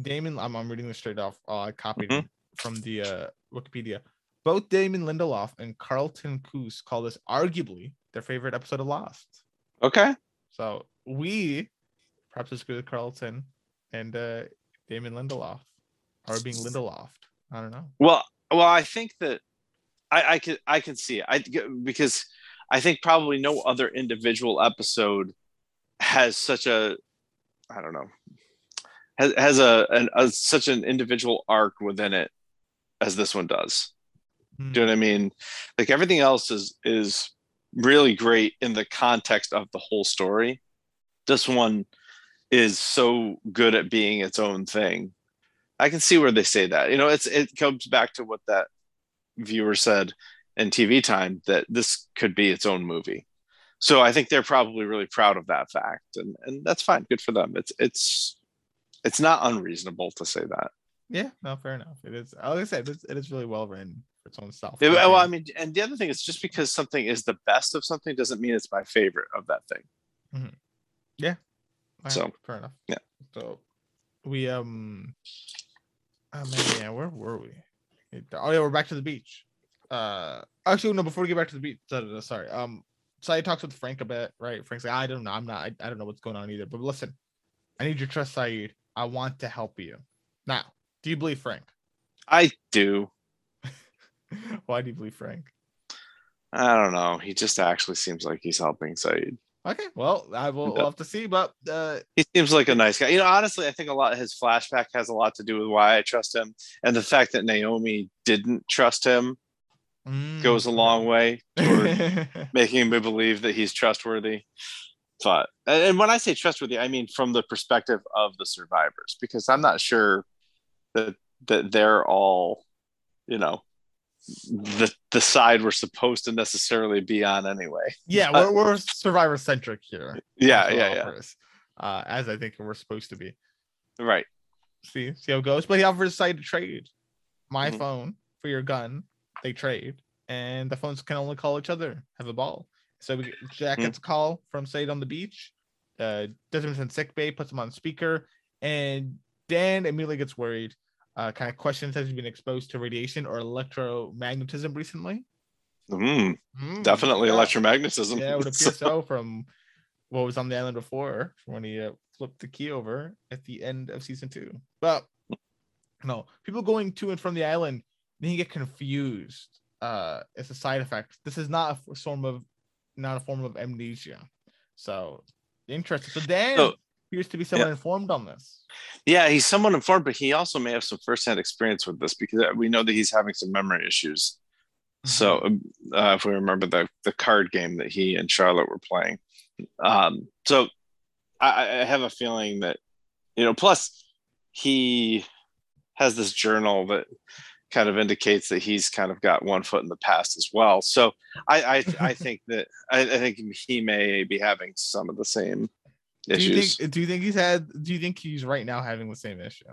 Damon, I'm, I'm reading this straight off. Uh, I copied Mhm. it from the uh, Wikipedia. Both Damon Lindelof and Carlton Cuse call this arguably their favorite episode of Lost. Okay. So we, perhaps it's good with Carlton and uh, Damon Lindelof, are being Lindelof. I don't know. Well, well, I think that I, I can I can see it. I because I think probably no other individual episode has such a I don't know has has a, an, a such an individual arc within it as this one does. Hmm. Do you know what I mean? Like everything else is is really great in the context of the whole story. This one is so good at being its own thing. I can see where they say that. You know, it's it comes back to what that viewer said in TV time that this could be its own movie. So I think they're probably really proud of that fact, and and that's fine. Good for them. It's it's it's not unreasonable to say that. Yeah, no, fair enough. It is, like I said, it's, it is really well written for its own self. Yeah, well, I mean, and the other thing is just because something is the best of something doesn't mean it's my favorite of that thing. Alright, So, fair enough. yeah. So we um oh man, yeah, where were we? Oh yeah, we're back to the beach. Uh actually no, before we get back to the beach, sorry. Um Sayid talks with Frank a bit, right? Frank's like, I don't know, I'm not I, I don't know what's going on either. But listen, I need your trust, Sayid. I want to help you. Now, do you believe Frank? I do. [LAUGHS] Why do you believe Frank? I don't know. He just actually seems like he's helping Sayid. Okay, well, I will we'll have to see, but uh He seems like a nice guy. You know, honestly, I think a lot his flashback has a lot to do with why I trust him. And the fact that Naomi didn't trust him goes a mm, long way toward [LAUGHS] making me believe that he's trustworthy. But and when I say trustworthy, I mean from the perspective of the survivors, because I'm not sure that that they're all, you know, the the side we're supposed to necessarily be on anyway. yeah, we're, we're survivor centric here. Yeah, yeah, yeah. Uh, as I think we're supposed to be. Right. See, see how it goes. But he offers Sayid to trade my Mhm. phone for your gun. They trade, and the phones can only call each other. Have a ball. So we Jack Mhm. gets a call from Sayid on the beach. Uh, Desmond's in sick bay, puts him on speaker, and Dan immediately gets worried. Uh, kind of questions has he been exposed to radiation or electromagnetism recently? Mm, Hmm, definitely yeah. electromagnetism. Yeah, with a So- PSO [LAUGHS] from what was on the island before when he uh, flipped the key over at the end of season two. But no, people going to and from the island, then you get confused. Uh, it's a side effect. This is not a form of, not a form of amnesia. So interesting. So Dan So- appears to be someone informed on this. Yeah, he's somewhat informed, but he also may have some firsthand experience with this because we know that he's having some memory issues. So, um, uh, if we remember the the card game that he and Charlotte were playing, um, so I, I have a feeling that you know. Plus, he has this journal that kind of indicates that he's kind of got one foot in the past as well. So, I I, [LAUGHS] I think that I, I think he may be having some of the same do you issues. think? Do you think he's had? Do you think he's right now having the same issue?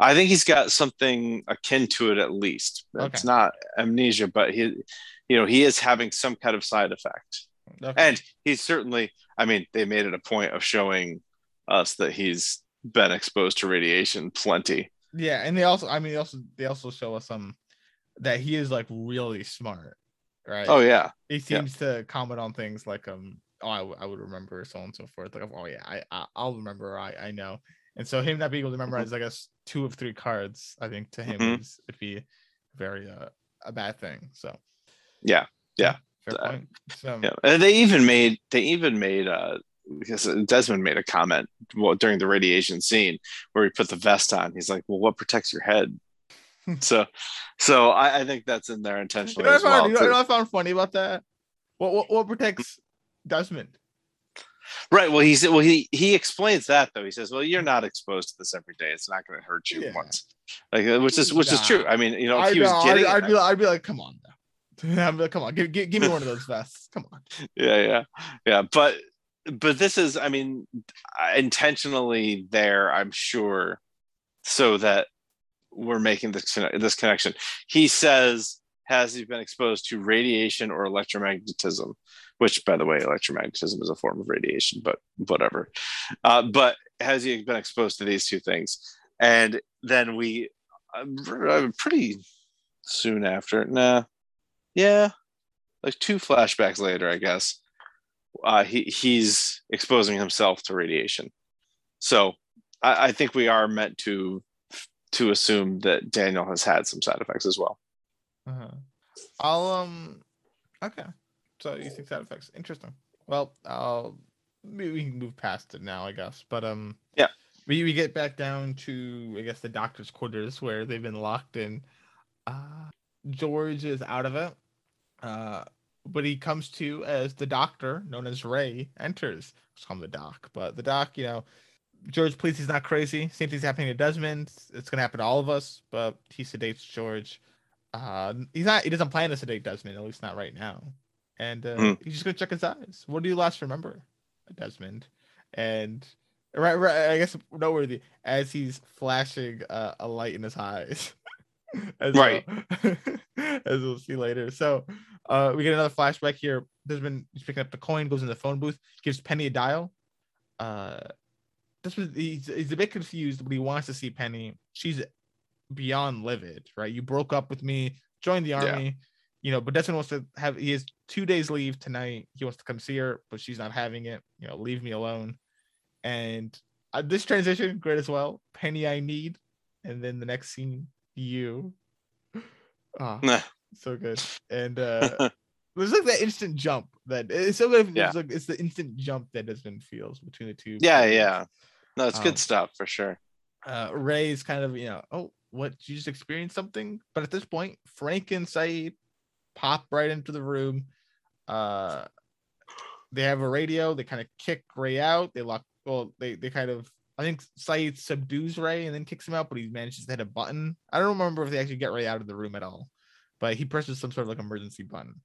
I think he's got something akin to it at least. It's Okay. not amnesia, but he, you know, he is having some kind of side effect. Okay. And he's certainly, I mean, they made it a point of showing us that he's been exposed to radiation plenty. Yeah, and they also, I mean, they also they also show us some that he is like really smart, right? Oh yeah. he seems to comment on things like um oh I, w- I would remember so on and so forth like oh yeah I, I I'll remember I I know and so him not being able to Mm-hmm. memorize I guess two of three cards I think to him Mhm. is would be very uh, a bad thing so Yeah, yeah. fair Uh, point so Yeah. And they even made they even made uh because Desmond made a comment during the radiation scene where he put the vest on. He's like, "Well, what protects your head?" [LAUGHS] so, so I, I think that's in there you intentionally know, what I as found, well. you, know, you know what I found funny about that what what, what protects Desmond Right. Well, he's well he he explains that though. He says, "Well, you're not exposed to this every day. It's not going to hurt you Yeah. once." Like, uh, which is which is true. I mean, you know, if I'd, he was getting, I'd, I'd be like, I'd be like come on now [LAUGHS] I'd be like, come on give, give, give me one of those vests come on [LAUGHS] yeah, yeah, yeah. But but this is, I mean, intentionally there. I'm sure, so that we're making this this connection. He says, "Has he been exposed to radiation or electromagnetism?" Which, by the way, electromagnetism is a form of radiation, but whatever. Uh, but has he been exposed to these two things? And then we, uh, pretty soon after, nah, yeah, like two flashbacks later, I guess. Uh, he he's exposing himself to radiation. So I, I think we are meant to to assume that Daniel has had some side effects as well. Uh-huh. I'll um okay. So you think side effects. Interesting. Well, I'll maybe we can move past it now, I guess. But um Yeah. We we get back down to I guess the doctor's quarters where they've been locked in. Uh George is out of it. Uh but he comes to as the doctor, known as Ray, enters. Let's call him the doc. But the doc, you know, George please he's not crazy. Same thing's happening to Desmond. It's gonna happen to all of us, but he sedates George. Uh, he's not. He doesn't plan to sedate Desmond, at least not right now. And uh, Mhm. he's just gonna check his eyes. What do you last remember, Desmond? And right, right. I guess noteworthy as he's flashing uh, a light in his eyes. [LAUGHS] [LAUGHS] as Right. well, [LAUGHS] as we'll see later. So uh, we get another flashback here. Desmond is picking up the coin, goes in the phone booth, gives Penny a dial. uh this was he's, he's a bit confused, but he wants to see Penny. She's beyond livid, right? You broke up with me, joined the Yeah. army, you know, but Desmond wants to have he has two days leave tonight. He wants to come see her, but she's not having it. You know, leave me alone. And uh, this transition great as well. Penny, I need, and then the next scene, you. [LAUGHS] Ah, Nah. so good. And [LAUGHS] uh there's like that instant jump that it's so good. Yeah. it's like it's the instant jump that Desmond feels between the two. Yeah, characters. yeah. No, it's Um, good stuff for sure. Uh Ray's kind of, you know, oh, what you just experienced something? But at this point, Frank and Sayid pop right into the room. Uh they have a radio, they kind of kick Ray out. They lock well, they they kind of I think Sayid subdues Ray and then kicks him out, but he manages to hit a button. I don't remember if they actually get Ray out of the room at all, but he presses some sort of like emergency button.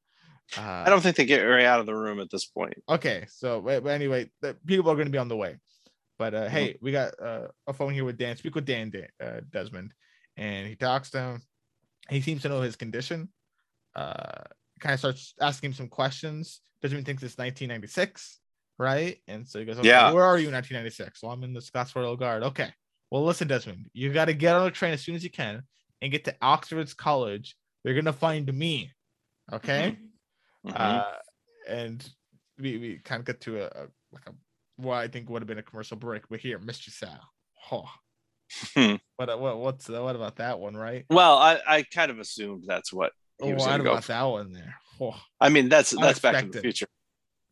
Uh, I don't think they get Ray out of the room at this point. Okay, so but anyway, the people are going to be on the way. But Mm-hmm. uh, hey, we got uh, a phone here with Dan. Speak with Dan, Dan uh, Desmond, and he talks to him. He seems to know his condition. Uh, kind of starts asking him some questions. Desmond thinks it's 1996, right? And so he goes, okay, Yeah. where are you in 1996? Well, I'm in the Scots Royal Guard. Okay. Well, listen, Desmond, you got to get on a train as soon as you can and get to Oxford's College. They're gonna find me. Okay [LAUGHS] Mhm. uh, and we, we kind of get to a, a like a what I think would have been a commercial break, but here, Mr. Sal. Oh. What what what's what about that one, right? well, I, I kind of assumed that's what Oh, he was what going to go. about For. that one there? Oh, I mean, that's that's Back to the Future.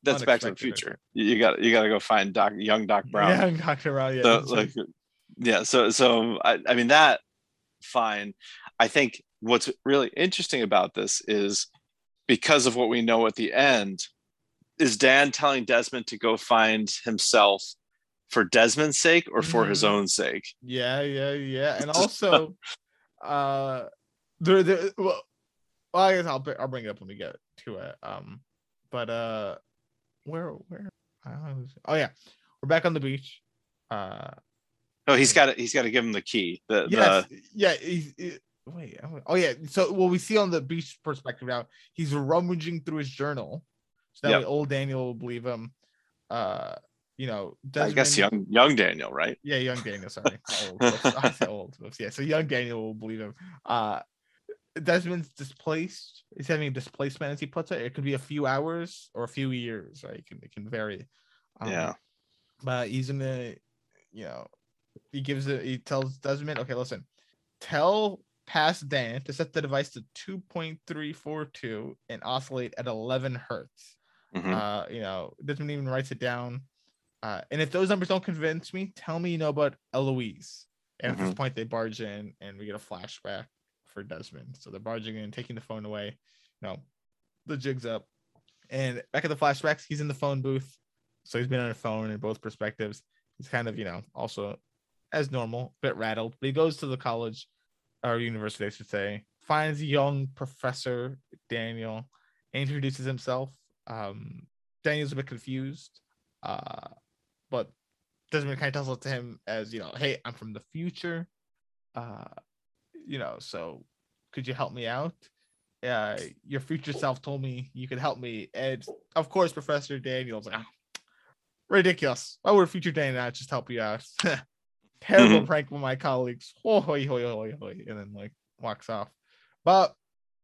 That's Back to the Future. You got you got to go find Doc, young Doc Brown. yeah, [LAUGHS] Dr. Brown. Yeah, so like yeah so so I, I mean that fine i think what's really interesting about this is because of what we know at the end is dan telling desmond to go find himself for desmond's sake or for his Mhm. own sake yeah, yeah, yeah, and [LAUGHS] also, uh, there, there. Well, well, I guess I'll I'll bring it up when we get to it. Um, but uh, where where? I was- Oh yeah, we're back on the beach. Uh, oh he's got to he's got to give him the key the, yes, yeah. He's, he- wait. Oh yeah. So what we see on the beach perspective now, he's rummaging through his journal, so that Yep. way old Daniel will believe him. Uh, you know, the, i guess young young daniel right Yeah, young Daniel. Sorry, old. Said [LAUGHS] old. Yeah, so young Daniel will believe him. Uh, Desmond's displaced. He's having a displacement, as he puts it. It could be a few hours or a few years. Right? It can it can vary. Um, Yeah. But he's gonna, you know, he gives it. He tells Desmond, okay, listen, tell past Dan to set the device to two point three four two and oscillate at eleven hertz. Mhm. Uh, you know, Desmond even writes it down. Uh, and if those numbers don't convince me, tell me you know about Eloise. And at this point, they barge in, and we get a flashback for Desmond. So they're barging in, taking the phone away. No, the jig's up. And back at the flashbacks, he's in the phone booth. So he's been on a phone in both perspectives. He's kind of, you know, also as normal, a bit rattled. But he goes to the college or university, I should say, finds young professor, Daniel, introduces himself. Um, Daniel's a bit confused, uh, but Desmond kind of tells it to him as, you know, hey, I'm from the future. Uh, you know, so could you help me out? Uh, your future self told me you could help me. And of course, Professor Daniel's like, "Ah, ridiculous. Why would future Daniel not just help you out? [LAUGHS] Terrible prank with my colleagues. Ho, hoi, hoi, hoi, hoi, and then like walks off. But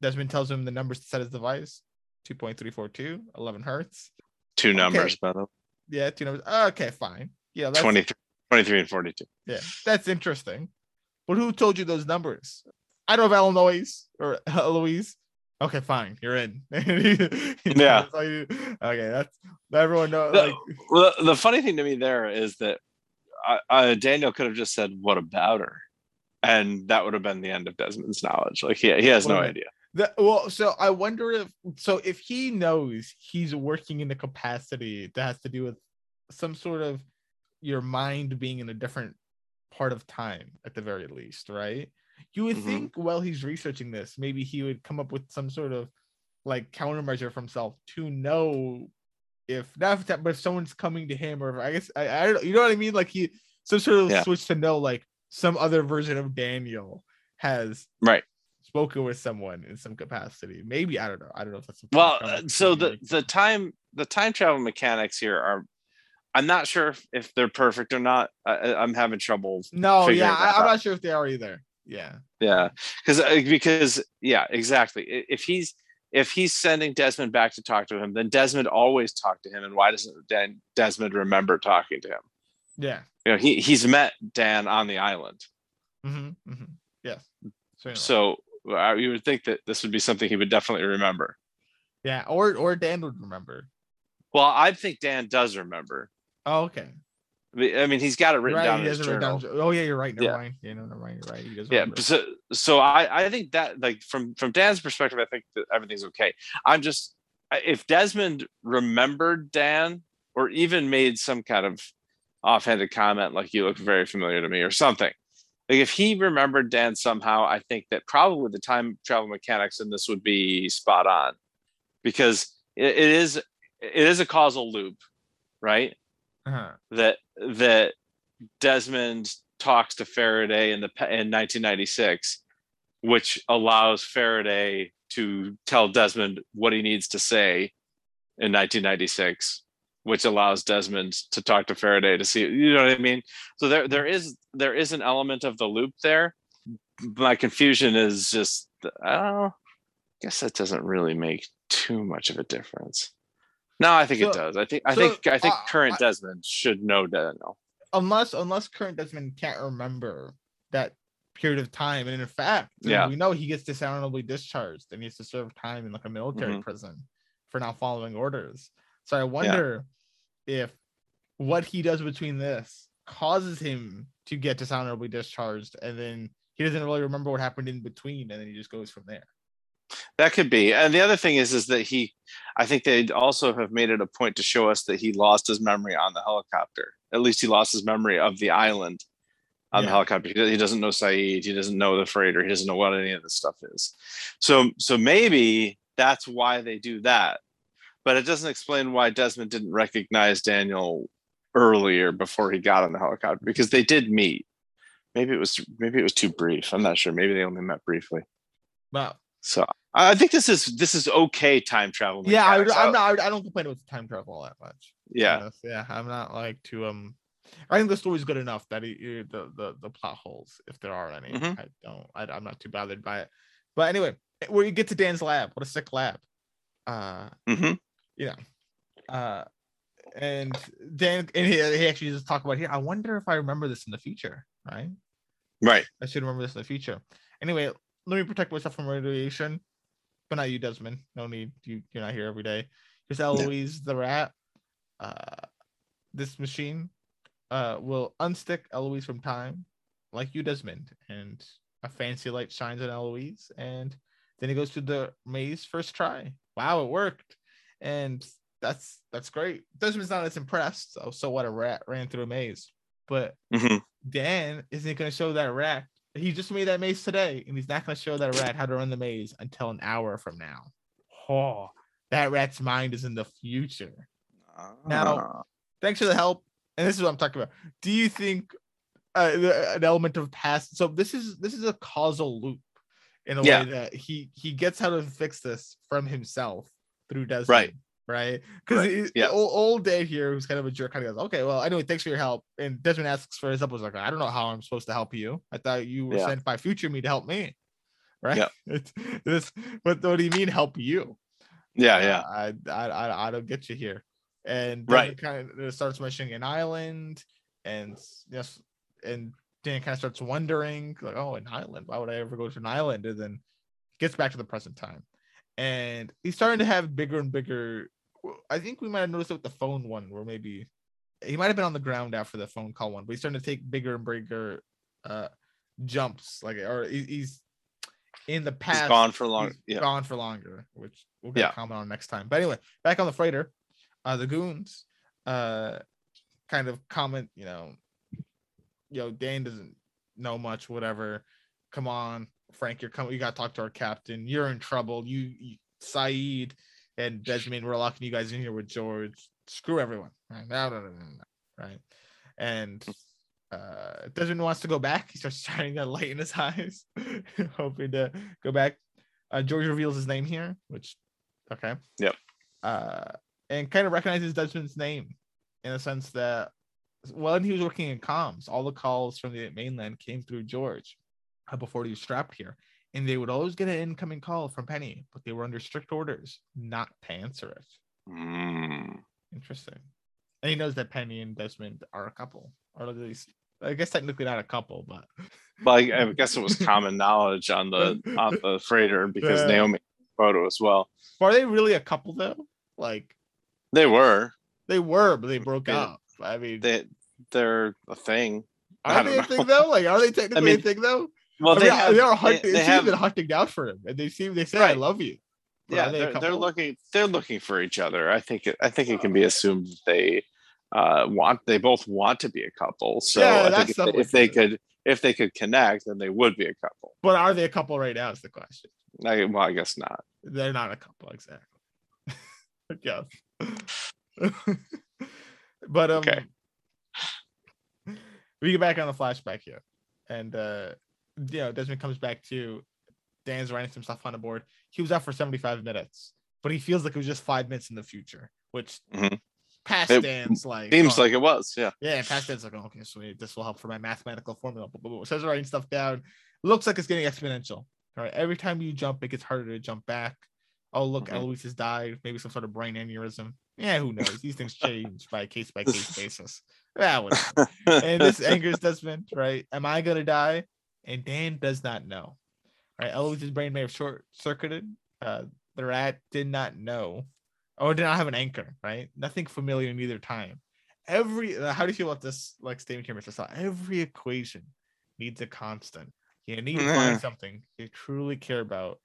Desmond tells him the numbers to set his device 2.342, 11 hertz. two numbers by the way Yeah, two numbers. Okay, fine. Yeah, that's 23, 23 and 42 yeah, that's interesting. But who told you those numbers? I don't have Illinois or [LAUGHS] Eloise. Okay, fine, you're in. [LAUGHS] Yeah. That's all you- okay, that's everyone knows. The- Like, Well, the funny thing to me there is that I, I, Daniel could have just said, "What about her?" and that would have been the end of Desmond's knowledge. Like he he has no idea. Well, so I wonder if so if he knows he's working in a capacity that has to do with some sort of your mind being in a different part of time at the very least, right? You would Mhm. think while he's researching this, maybe he would come up with some sort of like countermeasure for himself to know if not if that, but if someone's coming to him, or if, I guess I, I don't know, you know what I mean? Like he some sort of Yeah. switch to know like some other version of Daniel has Right. spoken with someone in some capacity. Maybe I don't know. I don't know if that's Well, uh, so the the time the time travel mechanics here are, I'm not sure if, they're perfect or not. I, I'm having trouble. No, yeah, I, I'm not sure if they are either. Yeah. Yeah, because because yeah, exactly. If he's if he's sending Desmond back to talk to him, then Desmond always talked to him, and why doesn't Dan, Desmond remember talking to him? Yeah. You know, he he's met Dan on the island, Mm-hmm. mm-hmm. Yes. Certainly. so uh, you would think that this would be something he would definitely remember. yeah, or or Dan would remember. Well, I think Dan does remember. Oh, okay. I mean- he's got it written right. down he in his has it written journal. down. Oh yeah, you're right. Never Yeah. mind. Yeah, no, never mind. You're right. He does yeah so so i i think that like from from dan's perspective i think that everything's okay i'm just if desmond remembered dan or even made some kind of offhanded comment like you look very familiar to me or something like if he remembered dan somehow i think that probably the time travel mechanics in this would be spot on because it, it is it is a causal loop right Uh-huh. that that Desmond talks to Faraday in the in 1996, which allows Faraday to tell Desmond what he needs to say in 1996, which allows Desmond to talk to Faraday to see, you know what I mean? So there there is there is an element of the loop there. My confusion is just oh, I guess that doesn't really make too much of a difference. No, I think it does. I think I so, think I think uh, current I- Desmond should know Daniel. Unless unless current Desmond can't remember that period of time, and in fact, Yeah. we know he gets dishonorably discharged and he has to serve time in like a military Mhm. prison for not following orders. So I wonder if what he does between this causes him to get dishonorably discharged, and then he doesn't really remember what happened in between, and then he just goes from there. That could be. And the other thing is, is that he, I think they also have made it a point to show us that he lost his memory on the helicopter. At least he lost his memory of the island on the helicopter. He he doesn't know Sayid. He doesn't know the freighter. He doesn't know what any of this stuff is. So, so maybe that's why they do that. But it doesn't explain why Desmond didn't recognize Daniel earlier before he got on the helicopter because they did meet. Maybe it was maybe it was too brief. I'm not sure. Maybe they only met briefly. But So I think this is this is okay time travel. yeah, I. I'm not. I don't complain about time travel all that much. Yeah, yeah. I'm not like to um. I think the story's good enough that he, he- the the the plot holes, if there are any, Mhm. I don't. I, I'm not too bothered by it. But anyway, where you get to Dan's lab, what a sick lab. Uh, mm-hmm. uh, and Dan and he, he actually just talk about here. I wonder if I remember this in the future, right? right. I should remember this in the future. Anyway, let me protect myself from radiation. But not you, Desmond. No need. You you're not here every day. Here's Eloise the rat. Uh this machine uh will unstick Eloise from time, like you, Desmond. And a fancy light shines on Eloise, and then he goes to the maze first try. Wow, it worked. And that's that's great. Desmond's not as impressed. So so what a rat ran through a maze. But hmm Dan isn't going to show that rat. He just made that maze today, and he's not going to show that rat how to run the maze until an hour from now. Oh, that rat's mind is in the future. Now- Thanks for the help. And this is what I'm talking about. Do you think uh, an element of past? So this is this is a causal loop in a Yeah. way that he he gets how to fix this from himself through Desmond. Right. Right. Because Right, yeah. old, old Dave here, who's kind of a jerk, kind of goes, okay, well, anyway, thanks for your help. And Desmond asks for his help. Was like, I don't know how I'm supposed to help you. I thought you were Yeah. sent by future me to help me. Right. Yeah. [LAUGHS] It's, this, but what do you mean help you? yeah, yeah, I, I, I, I don't get you here. And Right. right, kind of starts mentioning an island, and yes, and Dan kind of starts wondering, like, oh, an island. Why would I ever go to an island? And then gets back to the present time, and he's starting to have bigger and bigger. I think we might have noticed it with the phone one, where maybe he might have been on the ground after the phone call one, but he's starting to take bigger and bigger uh jumps, like, or he's in the past He's gone for long. Yeah, gone for longer, which we'll get Yeah. a comment on next time. But anyway, back on the freighter, uh, the goons, uh, kind of comment, you know, yo, Dan doesn't know much, whatever. Come on, Frank, you're coming. You got to talk to our captain. You're in trouble. You, you Sayid and Desmond, we're locking you guys in here with George. Screw everyone. Right? No, no, no, no, no. Right. And uh Desmond wants to go back. He starts [LAUGHS] shining that light in his eyes, [LAUGHS] hoping to go back. Uh George reveals his name here, which okay. Yep. Uh and kind of recognizes Desmond's name in the sense that when he was working in comms, all the calls from the mainland came through George uh, before he was strapped here. And they would always get an incoming call from Penny, but they were under strict orders not to answer it. Mm. Interesting. And he knows that Penny and Desmond are a couple, or at least, I guess technically not a couple, but [LAUGHS] Well, I, I guess it was common [LAUGHS] knowledge on the on the freighter because Yeah. Naomi photo as well. are they really a couple though? Like They were. they were, but they broke Yeah. up. I mean, They they're a thing. I are they a don't thing know. though? Like, are they [LAUGHS] technically mean, a thing though? Well, I they mean, have. they are hunting. they They, have- been hunting out for him, and they seem they say, "I love you." But yeah, they they're, they're looking. They're looking for each other. I think. It, I think it can be assumed that they uh, want. They both want to be a couple. So Yeah, I think if they, if they could, if they could connect, then they would be a couple. But are they a couple right now? Is the question. I, well, I guess not. They're not a couple exactly. [LAUGHS] yes. [LAUGHS] but um, Okay. we get back on the flashback here, and uh, you know Desmond comes back to Dan's writing some stuff on the board. He was out for seventy five minutes, but he feels like it was just five minutes in the future, which Mhm. past It Dan's like Seems oh, like it was. Yeah. Yeah, past Dan's like, oh, okay, sweet. This will help for my mathematical formula. Blah, blah, blah. Starts writing stuff down. Looks like it's getting exponential. All right. Every time you jump, it gets harder to jump back. Oh, look, Mhm. Eloise has died. Maybe some sort of brain aneurysm. Yeah, who knows? These things change by case by [LAUGHS] case basis. Yeah, whatever. And this [LAUGHS] angers Desmond, right? Am I gonna die? And Dan does not know. Right. Eloise's brain may have short circuited. Uh, the rat did not know. Or did not have an anchor, right? Nothing familiar in either time every uh, how do you feel about this like statement here, Mr. Saw? Every equation needs a constant. You need to find something you truly care about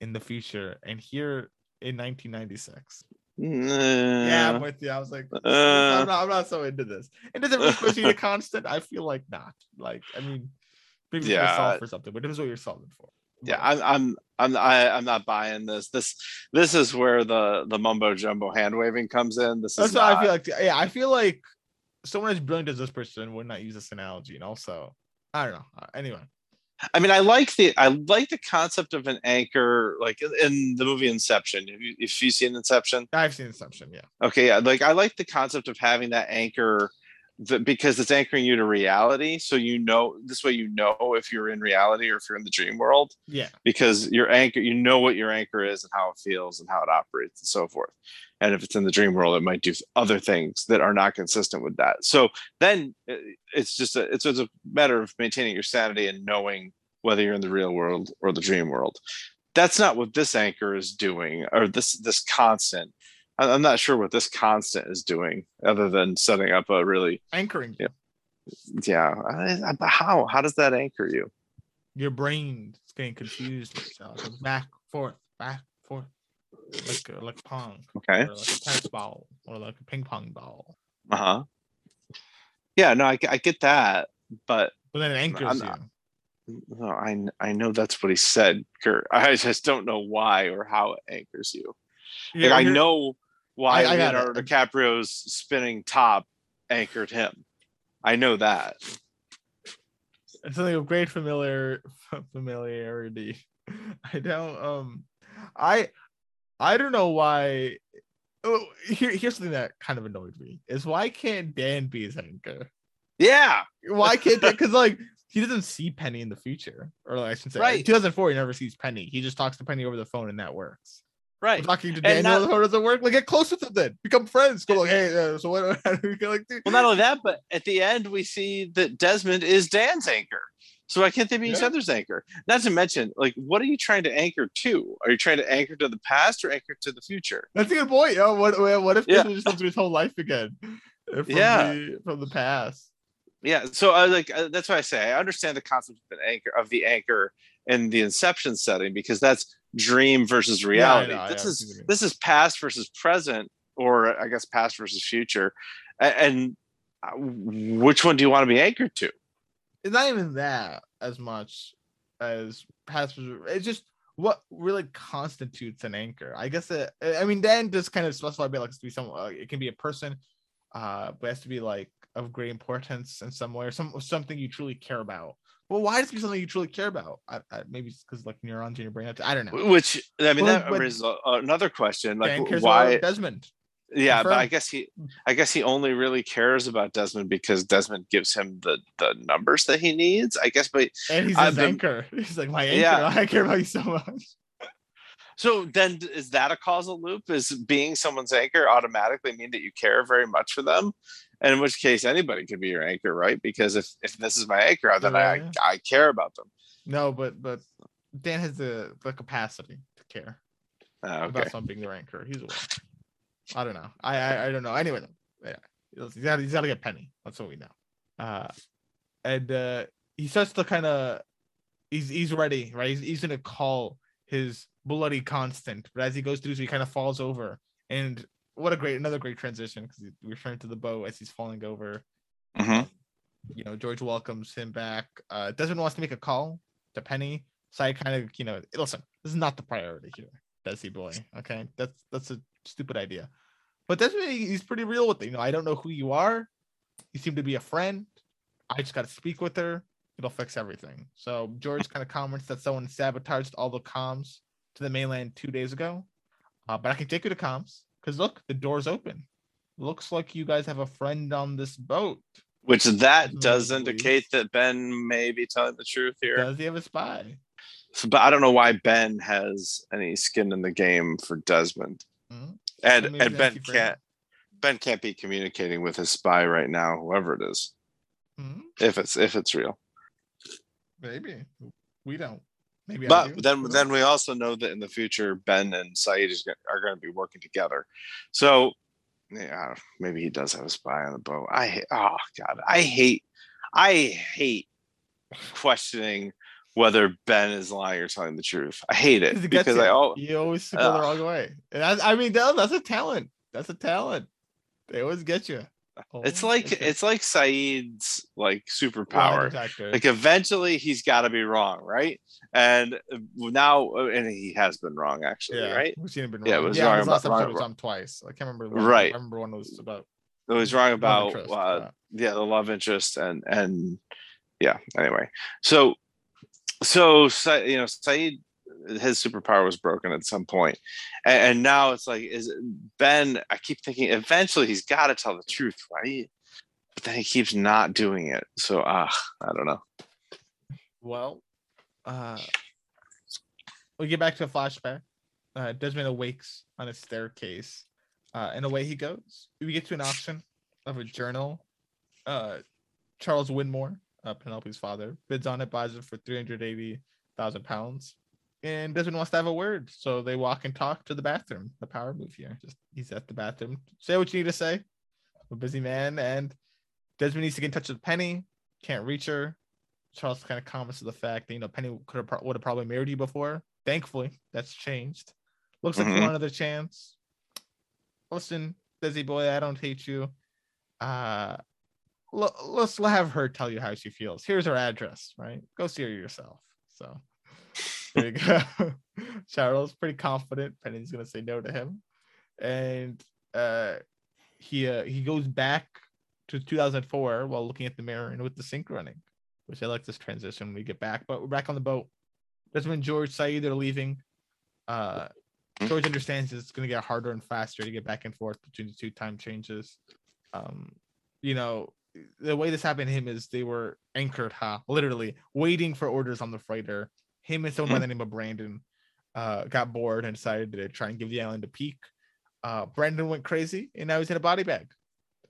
in the future. And here in 1996. Yeah, I'm with you. I was like, Uh. I'm, not, I'm not so into this. And does every equation need a constant? I feel like not. Like, I mean, maybe Yeah. solve for something, but it is what you're solving for. Yeah, I'm I'm I'm I, I'm not buying this. This this is where the the mumbo jumbo hand waving comes in. This That's is what not, I feel like. Yeah, I feel like someone as brilliant as this person would not use this analogy. And also, I don't know. Uh, Anyway, I mean, I like the I like the concept of an anchor, like in- the movie Inception. If you if you've seen Inception, I've seen Inception. Yeah. okay, yeah, like I like the concept of having that anchor, that because it's anchoring you to reality. So you know this way, you know if you're in reality or if you're in the dream world. Yeah. because your anchor you know what your anchor is and how it feels and how it operates and so forth and if it's in the dream world it might do other things that are not consistent with that so then uh, it's just a it's just a matter of maintaining your sanity and knowing whether you're in the real world or the dream world that's not what this anchor is doing or this this constant i'm not sure what this constant is doing other than setting up a really Anchoring. Yeah. yeah I- I- but how how does that anchor you your brain is getting confused with itself. It back, forth, back, forth, like uh, like pong, okay or like a tennis ball, or like a ping pong ball. uh-huh yeah no i, I get that but But then it anchors not- you. No, I I know that's what he said, Kurt. I just don't know why or how it anchors you. Like, Yeah, I know why I- I got it. Leonardo DiCaprio's spinning top anchored him. I know that. it's something of great familiar [LAUGHS] familiarity. [LAUGHS] I don't um I I don't know why oh here, here's something that kind of annoyed me is why can't Dan be his anchor? Yeah, Why can't because [LAUGHS] like he doesn't see Penny in the future. Or like I should say Right. in 2004 he never sees Penny. He just talks to Penny over the phone and that works. Right. Talking to Daniel not- the phone doesn't work. Like get close with him then. Become friends. Go like, hey, uh, so what [LAUGHS] we like do? Well, not only that, but at the end we see that Desmond is Dan's anchor. So why can't they be each other's anchor? Not to mention, like, what are you trying to anchor to? Are you trying to anchor to the past or anchor to the future? That's a good point. Yo, what what if Yeah. this just comes through his whole life again? uh, From Yeah. the, from the past. yeah so i like uh, that's why i say i understand the concept of an anchor of the anchor in the inception setting because that's dream versus reality know, this yeah, is see what you mean. this is past versus present or i guess past versus future and uh, which one do you want to be anchored to It's not even that as much as past. It's just what really constitutes an anchor. I guess it, I mean Dan just kind of specify like to be some. Uh, it can be a person, uh, but it has to be like of great importance in some way or some something you truly care about. Well, why does it be something you truly care about? I, I, maybe it's because like neurons in your brain. I don't know. which i mean Well, that raises another question like why Desmond. Yeah, but I guess he I guess he only really cares about Desmond because Desmond gives him the the numbers that he needs. I guess, but And he's I've his been- anchor. [LAUGHS] He's like my anchor. Yeah. [LAUGHS] I care about you so much. so then is that a causal loop? Is being someone's anchor automatically mean that you care very much for them? And in which case anybody could be your anchor, right? Because if if this is my anchor, then I Yeah. I care about them. No, but but Dan has the the capacity to care Ah, okay. about someone being their anchor. He's aware. I don't know. I I, I don't know. Anyway, yeah, he's got he's got to get Penny. That's what we know. Uh, and uh, he starts to kind of he's he's ready, right? He's, he's gonna call his bloody constant, but as he goes through, so he kind of falls over. And what a great another great transition because he returned to the boat as he's falling over. Mhm. You know, George welcomes him back. Uh, Desmond wants to make a call to Penny. So I kind of, you know, listen, this is not the priority here, Desi boy. Okay, that's that's a stupid idea. But Desmond, he- he's pretty real with it. You know, I don't know who you are. You seem to be a friend. I just got to speak with her. It'll fix everything. So George kind of comments that someone sabotaged all the comms to the mainland two days ago. Uh, but I can take you to comms because look, the door's open. Looks like you guys have a friend on this boat. Which that does indicate that Ben may be telling the truth here. Does he have a spy? So, but I don't know why Ben has any skin in the game for Desmond. Mhm. And and Ben can't Ben can't be communicating with his spy right now, whoever it is, Mhm. if it's if it's real. Maybe we don't. Maybe. But then then we also know that in the future Ben and Sayid is, are going to be working together. So yeah, maybe he does have a spy on the boat. I oh god, I hate I hate questioning whether Ben is lying or telling the truth. I hate it because you. I oh you always go the wrong way. And that's, I mean, that, that's a talent. That's a talent. They always get you. It's like ya. it's like Sayid's like superpower. like eventually he's got to be wrong right and uh, now uh, and he has been wrong actually yeah, right We've seen it been Yeah, it wrong. was yeah, wrong his last about- episode wrong- was on twice. I can't remember. Right. I remember one it was about. it was wrong about interest, uh, yeah. yeah the love interest and and yeah anyway so so you know Sayid his superpower was broken at some point and, and now it's like is Ben I keep thinking eventually he's got to tell the truth right but then he keeps not doing it so ah I don't know Well, uh, we get back to a flashback. Uh, Desmond awakes on a staircase, uh, and away he goes. We get to an auction of a journal. Uh, Charles Widmore, uh, Penelope's father, bids on it, buys it for three hundred eighty thousand pounds, and Desmond wants to have a word. So they walk and talk to the bathroom. The power move here. Just he's at the bathroom. Say what you need to say. I'm a busy man, and Desmond needs to get in touch with Penny. Can't reach her. Charles kind of comments to the fact that you know Penny could have would have probably married you before. Thankfully, that's changed. Looks like you Mhm. want another chance. Listen, busy boy, I don't hate you. Uh, l- let's have her tell you how she feels. Here's her address, right? Go see her yourself. So there you go. Charles pretty confident Penny's gonna say no to him, and uh, he uh, he goes back to 2004 while looking at the mirror and with the sink running, which I like this transition when we get back. But we're back on the boat. That's when George Sayid are leaving. Uh, George understands it's going to get harder and faster to get back and forth between the two time changes. Um, you know, the way this happened to him is they were anchored, huh? Literally waiting for orders on the freighter. Him and someone by the name of Brandon uh, got bored and decided to try and give the island a peek. Uh, Brandon went crazy and now he's in a body bag.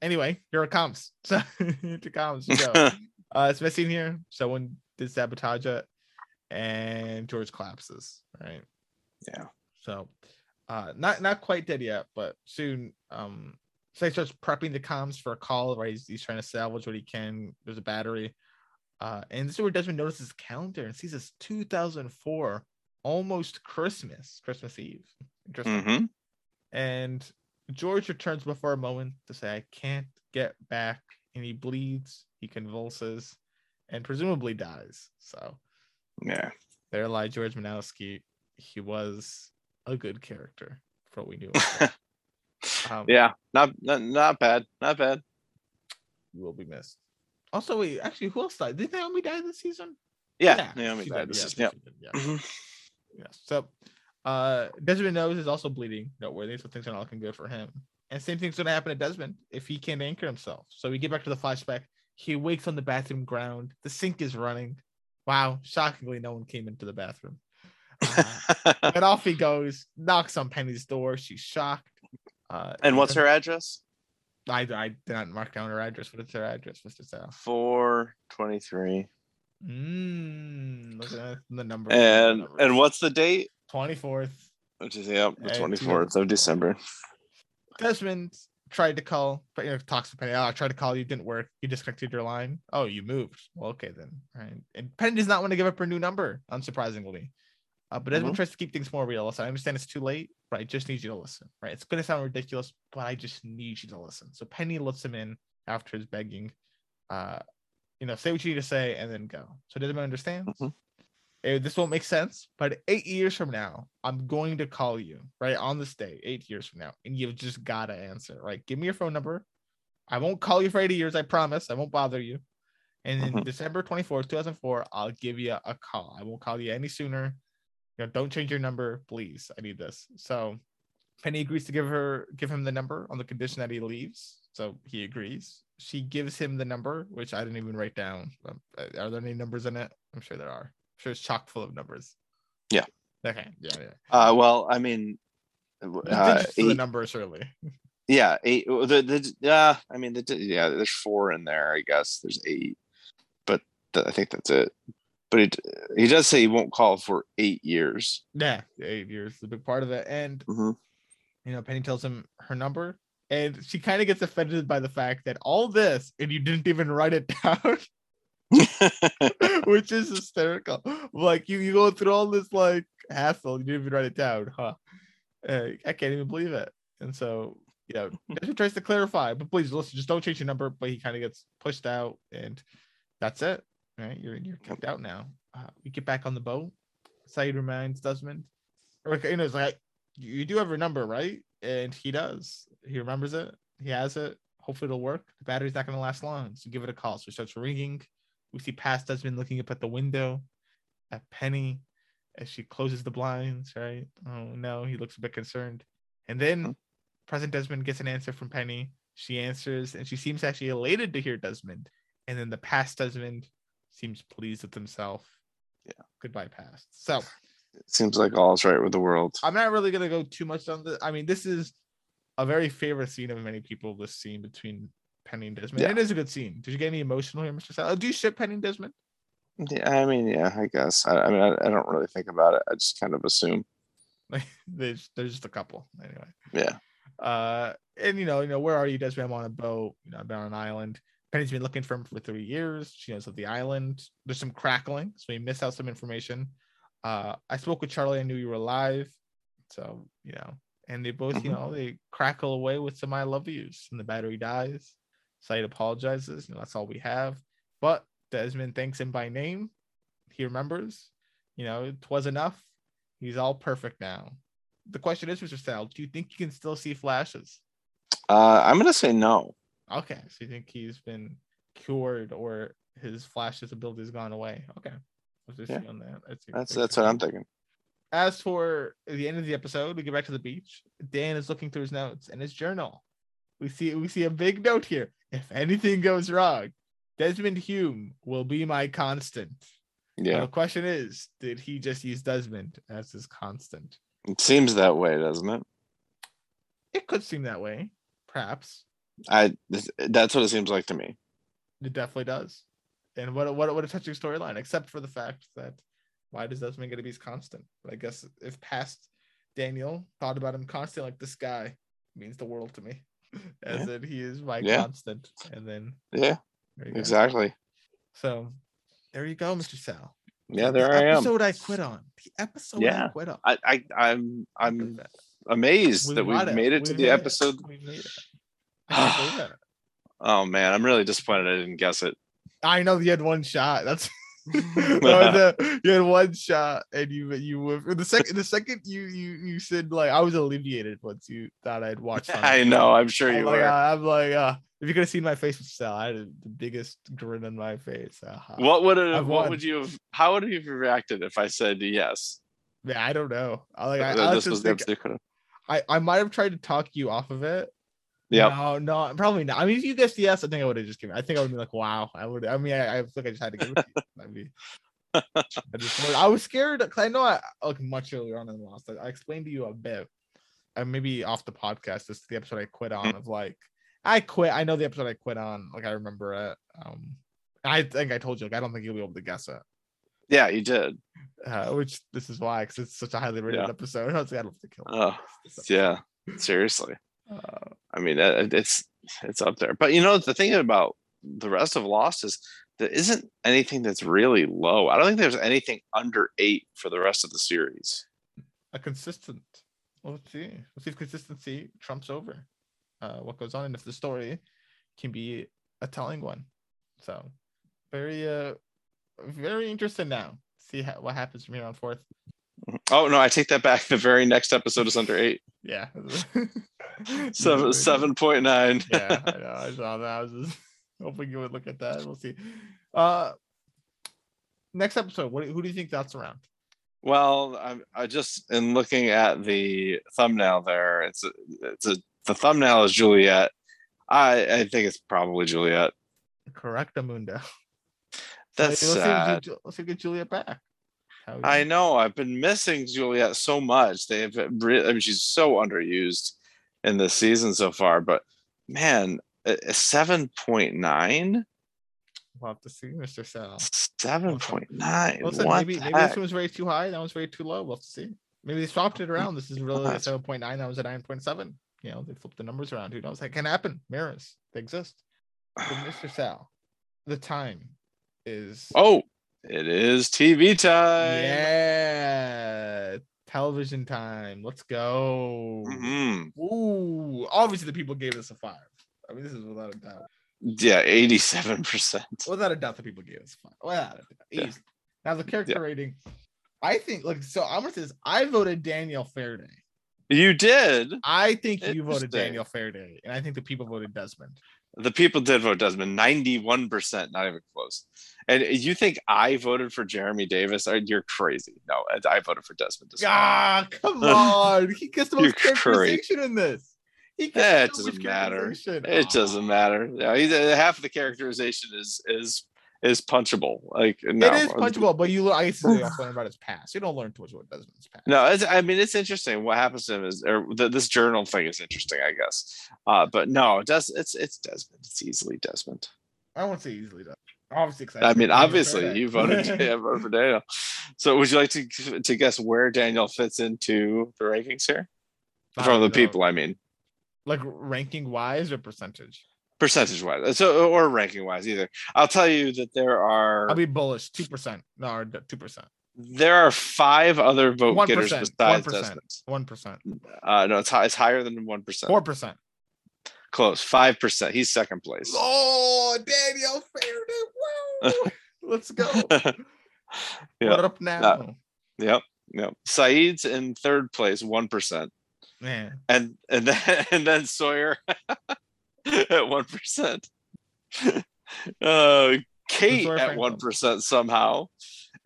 Anyway, here it comes. [LAUGHS] So to. You know. [LAUGHS] uh, it's missing here. Someone did sabotage it, and George collapses. Right. Yeah. So, uh, not not quite dead yet, but soon. Um, so he starts prepping the comms for a call. Right. He's, he's trying to salvage what he can. There's a battery. Uh, and this is where Desmond notices his calendar and sees this 2004, almost Christmas, Christmas Eve. Interesting. Mhm. And George returns before a moment to say, I can't get back. And he bleeds, he convulses, and presumably dies. So yeah there lies George Minkowski. He was a good character for what we knew. [LAUGHS] um, yeah not, not not bad not bad You will be missed. Also, wait, actually, who else died? Did Naomi die this season? yeah, Naomi she died. This yeah, is she yeah. yeah. Mhm. Yeah. So uh Desmond Nose is also bleeding, noteworthy. So things are not looking good for him. And same thing's gonna happen to Desmond if he can't anchor himself. So we get back to the flashback. He wakes on the bathroom ground. The sink is running. Wow, shockingly, no one came into the bathroom. Uh, [LAUGHS] but off he goes, knocks on Penny's door. She's shocked. Uh, and what's her address? I, I did not mark down her address. What is her address, Mr. Sal? 423. Mm, look at the number. And and what's the date? 24th. Which is yeah, the twenty fourth of December. Desmond tried to call, but you know, talks to Penny. Oh, I tried to call you, didn't work. You disconnected your line. Oh, you moved. Well, okay then. Right. And Penny does not want to give up her new number, unsurprisingly. Uh, but Desmond Mhm. tries to keep things more real. So I understand it's too late, but I just need you to listen. Right. It's gonna sound ridiculous, but I just need you to listen. So Penny lets him in after his begging. Uh, you know, say what you need to say and then go. So Desmond understands. Mhm. Eh, this won't make sense, but eight years from now, I'm going to call you right on this day, eight years from now, and you've just got to answer. Right, give me your phone number. I won't call you for 80 years. I promise. I won't bother you. And then Mhm. December 24th, 2004, I'll give you a call. I won't call you any sooner. You know, don't change your number, please. I need this. So Penny agrees to give her give him the number on the condition that he leaves. So he agrees. She gives him the number, which I didn't even write down. Um, uh, Are there any numbers in it? I'm sure there are. I'm sure it's chock full of numbers. Yeah. Okay. Yeah. Yeah. Uh well, I mean uh, think the eight, number surely. yeah, eight the the yeah, I mean the yeah, there's four in there, I guess. There's eight. But th- I think that's it. But he he does say he won't call for eight years. Yeah. Eight years is a big part of it. And Mhm. you know, Penny tells him her number, and she kind of gets offended by the fact that all this and you didn't even write it [LAUGHS] down. [LAUGHS] which is hysterical. Like you, you go through all this like hassle, you didn't even write it down, huh? Uh, I can't even believe it. And so, you know, Desmond tries to clarify, but please listen, just don't change your number. But he kind of gets pushed out, and that's it. Right, you're you're kicked out now. Uh, we get back on the boat. Sayid reminds Desmond, or you know, it's like you do have her number, right? And he does. He remembers it. He has it. Hopefully, it'll work. The battery's not going to last long, so give it a call. So it starts ringing. We see past Desmond looking up at the window at Penny as she closes the blinds, right? Oh no, he looks a bit concerned. And then present Desmond gets an answer from Penny. She answers and she seems actually elated to hear Desmond. And then the past Desmond seems pleased with himself. Yeah. Goodbye, past. So It seems like all's right with the world. I'm not really gonna go too much on the. I mean, this is a very favorite scene of many people. This scene between Penny and Desmond. Yeah. It is a good scene. Did you get any emotional here, Mr. Sal? Do you ship Penny and Desmond? Yeah, I mean, yeah, I guess. I, I mean, I, I don't really think about it. I just kind of assume. Like [LAUGHS] there's there's just a couple anyway. Yeah. Uh, and you know, you know, where are you, Desmond? I'm on a boat. You know, I've been on an island. Penny's been looking for him for three years. She knows of the island. There's some crackling, so we missed out some information. Uh, I spoke with Charlie. I knew you were alive, so you know, and they both, you Mhm. know, they crackle away with some "I love yous," and the battery dies. Sayid apologizes. You know, that's all we have. But Desmond thanks him by name. He remembers. You know, it was enough. He's all perfect now. The question is, Mr. Sal, do you think you can still see flashes? Uh, I'm gonna say no. Okay, so you think he's been cured or his flashes ability has gone away? Okay, just Yeah. on that. That's That's that's what I'm thinking. As for the end of the episode, we get back to the beach. Dan is looking through his notes and his journal. We see we see a big note here. If anything goes wrong, Desmond Hume will be my constant. Now, Yeah, the question is, did he just use Desmond as his constant? it seems that way, doesn't it? It could seem that way, perhaps. I that's what it seems like to me. It definitely does. And what a- what what a touching storyline, except for the fact that why does Desmond get to be constant? But I guess if past Daniel thought about him constant, like this guy means the world to me, [LAUGHS] as in he is my Yeah. constant. And then Yeah, exactly. So there you go, Mr. Sal. Yeah, The there I am. Episode I quit on. The episode I Yeah. quit on. I, I I'm I'm that. amazed We that we've made it to the made it. episode. We made it. [SIGHS] Oh man, I'm really disappointed I didn't guess it. I know you had one shot. That's that was a- you had one shot, and you you were the second. The second you you you said like I was alleviated once you thought I'd watched. [LAUGHS] I know, I'm sure I'm you like, were. uh, I'm like, uh, if you could have seen my face with Sal, I had the biggest grin on my face. Uh-huh. What would it, I've what won. would you have how would you have reacted if I said yes? Yeah, I don't know. I like. I, I, That this to was think- I I might have tried to talk you off of it, Yep. No, no, probably not. I mean, if you guessed yes, I think I would have just given. I think I would be like, wow. I would. I mean, I, I think I just had to give it to you. I just. [LAUGHS] I was scared because I know I like much earlier on in the Lost. I, I explained to you a bit, and maybe off the podcast. This is the episode I quit on. Mm. Of like, I quit. I know the episode I quit on. Like I remember it. Um, I think I told you. Like I don't think you'll be able to guess it. Yeah, you did. Uh, which this is why, because it's such a highly rated Yeah. episode. [LAUGHS] I was like, I don't have to kill. it. Oh, yeah. Seriously. Uh, I mean, it's it's up there. But you know, the thing about the rest of Lost is there isn't anything that's really low. I don't think there's anything under eight for the rest of the series. a consistent. Well, let's see. Let's see if consistency trumps over uh, what goes on, and if the story can be a telling one. So, very, uh, very interested now. See how, what happens from here on forth. Oh no, I take that back. The very next episode is under eight. Yeah. [LAUGHS] [LAUGHS] Seven seven point nine. yeah, I know. I saw that. I was just [LAUGHS] hoping you would look at that. We'll see. Uh, next episode. What? Who do you think that's around? Well, I'm I just in looking at the thumbnail there. It's a, it's a the thumbnail is Juliet. I I think it's probably Juliet. Correct, Amundo. That's let's see, sad. Ju- let's see, get Juliet back. How I know. I've been missing Juliet so much. They've re- I mean, she's so underused in this season so far. But man, a seven point nine. We'll have to see, Mr. Sal. Seven point nine. Listen, what maybe maybe this heck? one was very too high. That one's very too low. We'll have to see. Maybe they swapped it around. This is really a [LAUGHS] seven point nine. That was a nine point seven. You know, they flipped the numbers around. Who knows? That can happen. Mirrors, they exist. But Mr. [SIGHS] Sal, the time is Oh, it is TV time. yeah, television time. Let's go. Mhm. Ooh, obviously the people gave this a five. I mean, this is without a doubt. Yeah, eighty-seven percent. Without a doubt, the people gave us a five. Without a doubt, Yeah. Now the character Yeah. rating, I think. Look, so I'm gonna say this. I voted Daniel Faraday. You did. I think you voted Daniel Faraday, and I think the people voted Desmond. The people did vote Desmond, 91%, not even close. And you think I voted for Jeremy Davies? You're crazy. No, I voted for Desmond. well. Ah, come [LAUGHS] on! He gets the most characterization in this. He gets Eh, it doesn't matter. It Ah. doesn't matter. Yeah, he's, uh, half of the characterization is is is punchable. Like no, It is punchable, but you. I to also learn about his past. You don't learn too much about Desmond's past. No, it's, I mean it's interesting. What happens to him is, or the, this journal thing is interesting, I guess. Uh, but no, it does. It's it's Desmond. It's easily Desmond. I won't say easily though. Obviously, 'cause I mean, obviously, you voted yeah, [LAUGHS] [LAUGHS] voted for Daniel. So, would you like to to guess where Daniel fits into the rankings here from the Uh, people? I mean, like ranking wise or percentage. Percentage wise, so or ranking wise, either. I'll tell you that there are I'll be bullish. Two percent. No, two percent. there are five other vote 1%, getters besides 1%. Desmond. One percent. Uh, no, it's high, it's higher than one percent. Four percent. Close, five percent. He's second place. Oh, Daniel Faraday. Woo! Let's go. [LAUGHS] Yeah. What up now? Yep, yep. Sayid's in third place, one percent. Man, and and then [LAUGHS] and then Sawyer [LAUGHS] [LAUGHS] at one percent. [LAUGHS] Uh, Kate at Franklin. one percent somehow,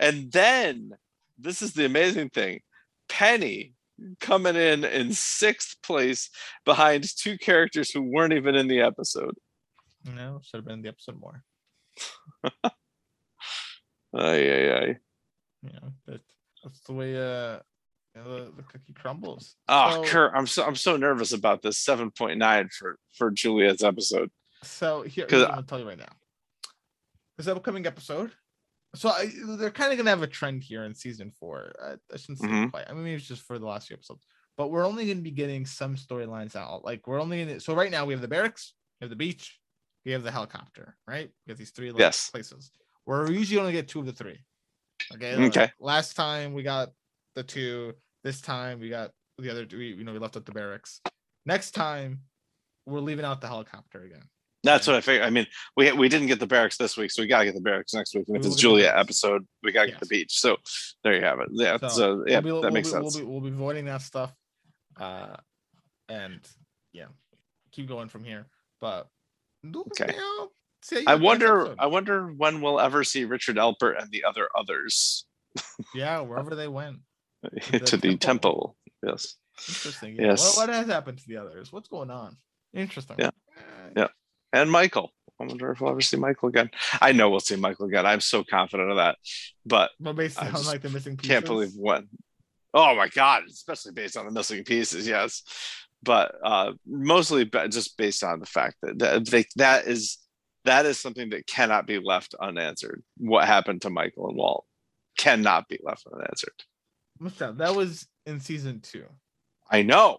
and then this is the amazing thing: Penny coming in in sixth place behind two characters who weren't even in the episode. no, should have been in the episode more. [LAUGHS] Ay, ay, ay. You know, that, that's the way uh the, the cookie crumbles. Oh, So- Kurt, I'm so I'm so nervous about this seven point nine for for Juliet's episode. So here, I'm gonna tell you right now. This upcoming episode. So I, they're kind of gonna have a trend here in season four. I, I shouldn't say Mhm. quite. I mean, maybe it's just for the last few episodes. But we're only gonna be getting some storylines out. Like we're only gonna. So right now we have the barracks, we have the beach, we have the helicopter. Right? We have these three like, Yes. places. We're usually only get two of the three. Okay. like, Okay. last time we got the two. This time we got the other. We you know we left out the barracks. Next time we're leaving out the helicopter again. That's what I figured. I mean, we we didn't get the barracks this week, so we gotta get the barracks next week. And if We it's get the Juliet barracks. episode, we gotta get the beach. So there you have it. Yeah. So, So, yeah, we'll be, that we'll makes be, sense. We'll be, we'll be avoiding that stuff, uh, and yeah, keep going from here. But Okay. you know, I wonder. episode. I wonder when we'll ever see Richard Alpert and the other others yeah, wherever they went. [LAUGHS] to the temple. temple. Yes. Interesting. Yeah. Yes. What, what has happened to the others? What's going on? Interesting. Yeah. Yeah. and Michael. I wonder if we'll ever see Michael again. I know we'll see Michael again. I'm so confident of that. But But based I on like the missing pieces. can't believe when. Oh my god! Especially based on the missing pieces, yes. But uh, mostly just based on the fact that that, they, that is that is something that cannot be left unanswered. What happened to Michael and Walt cannot be left unanswered. That? Was in season two. I know,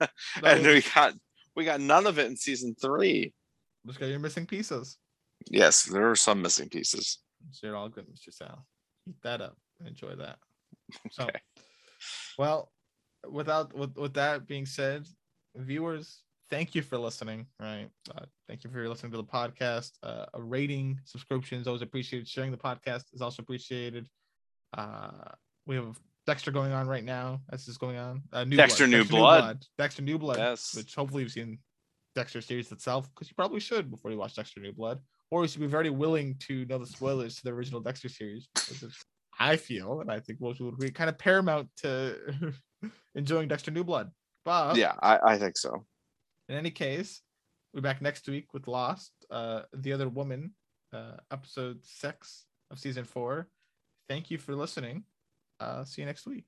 [LAUGHS] and we got we got none of it in season three. just got your missing pieces. Yes, there are some missing pieces. So you're all good, Mr. Sal. Eat that up enjoy that. [LAUGHS] So, Okay. well, without with, with that being said, viewers, thank you for listening. Right, uh, thank you for listening to the podcast. Uh, a rating, subscriptions, always appreciated. Sharing the podcast is also appreciated. Uh, we have Dexter going on right now. That's just going on. Uh, New Dexter New Blood. Dexter New Blood. Yes. Which hopefully you've seen Dexter series itself because you probably should before you watch Dexter New Blood, or you should be very willing to know the spoilers to the original Dexter series. I feel, and I think most people would agree, kind of paramount to [LAUGHS] enjoying Dexter New Blood. But Yeah, I, I think so. in any case, we're back next week with Lost, uh, the other woman, uh, episode six of season four. Thank you for listening. Uh, see you next week.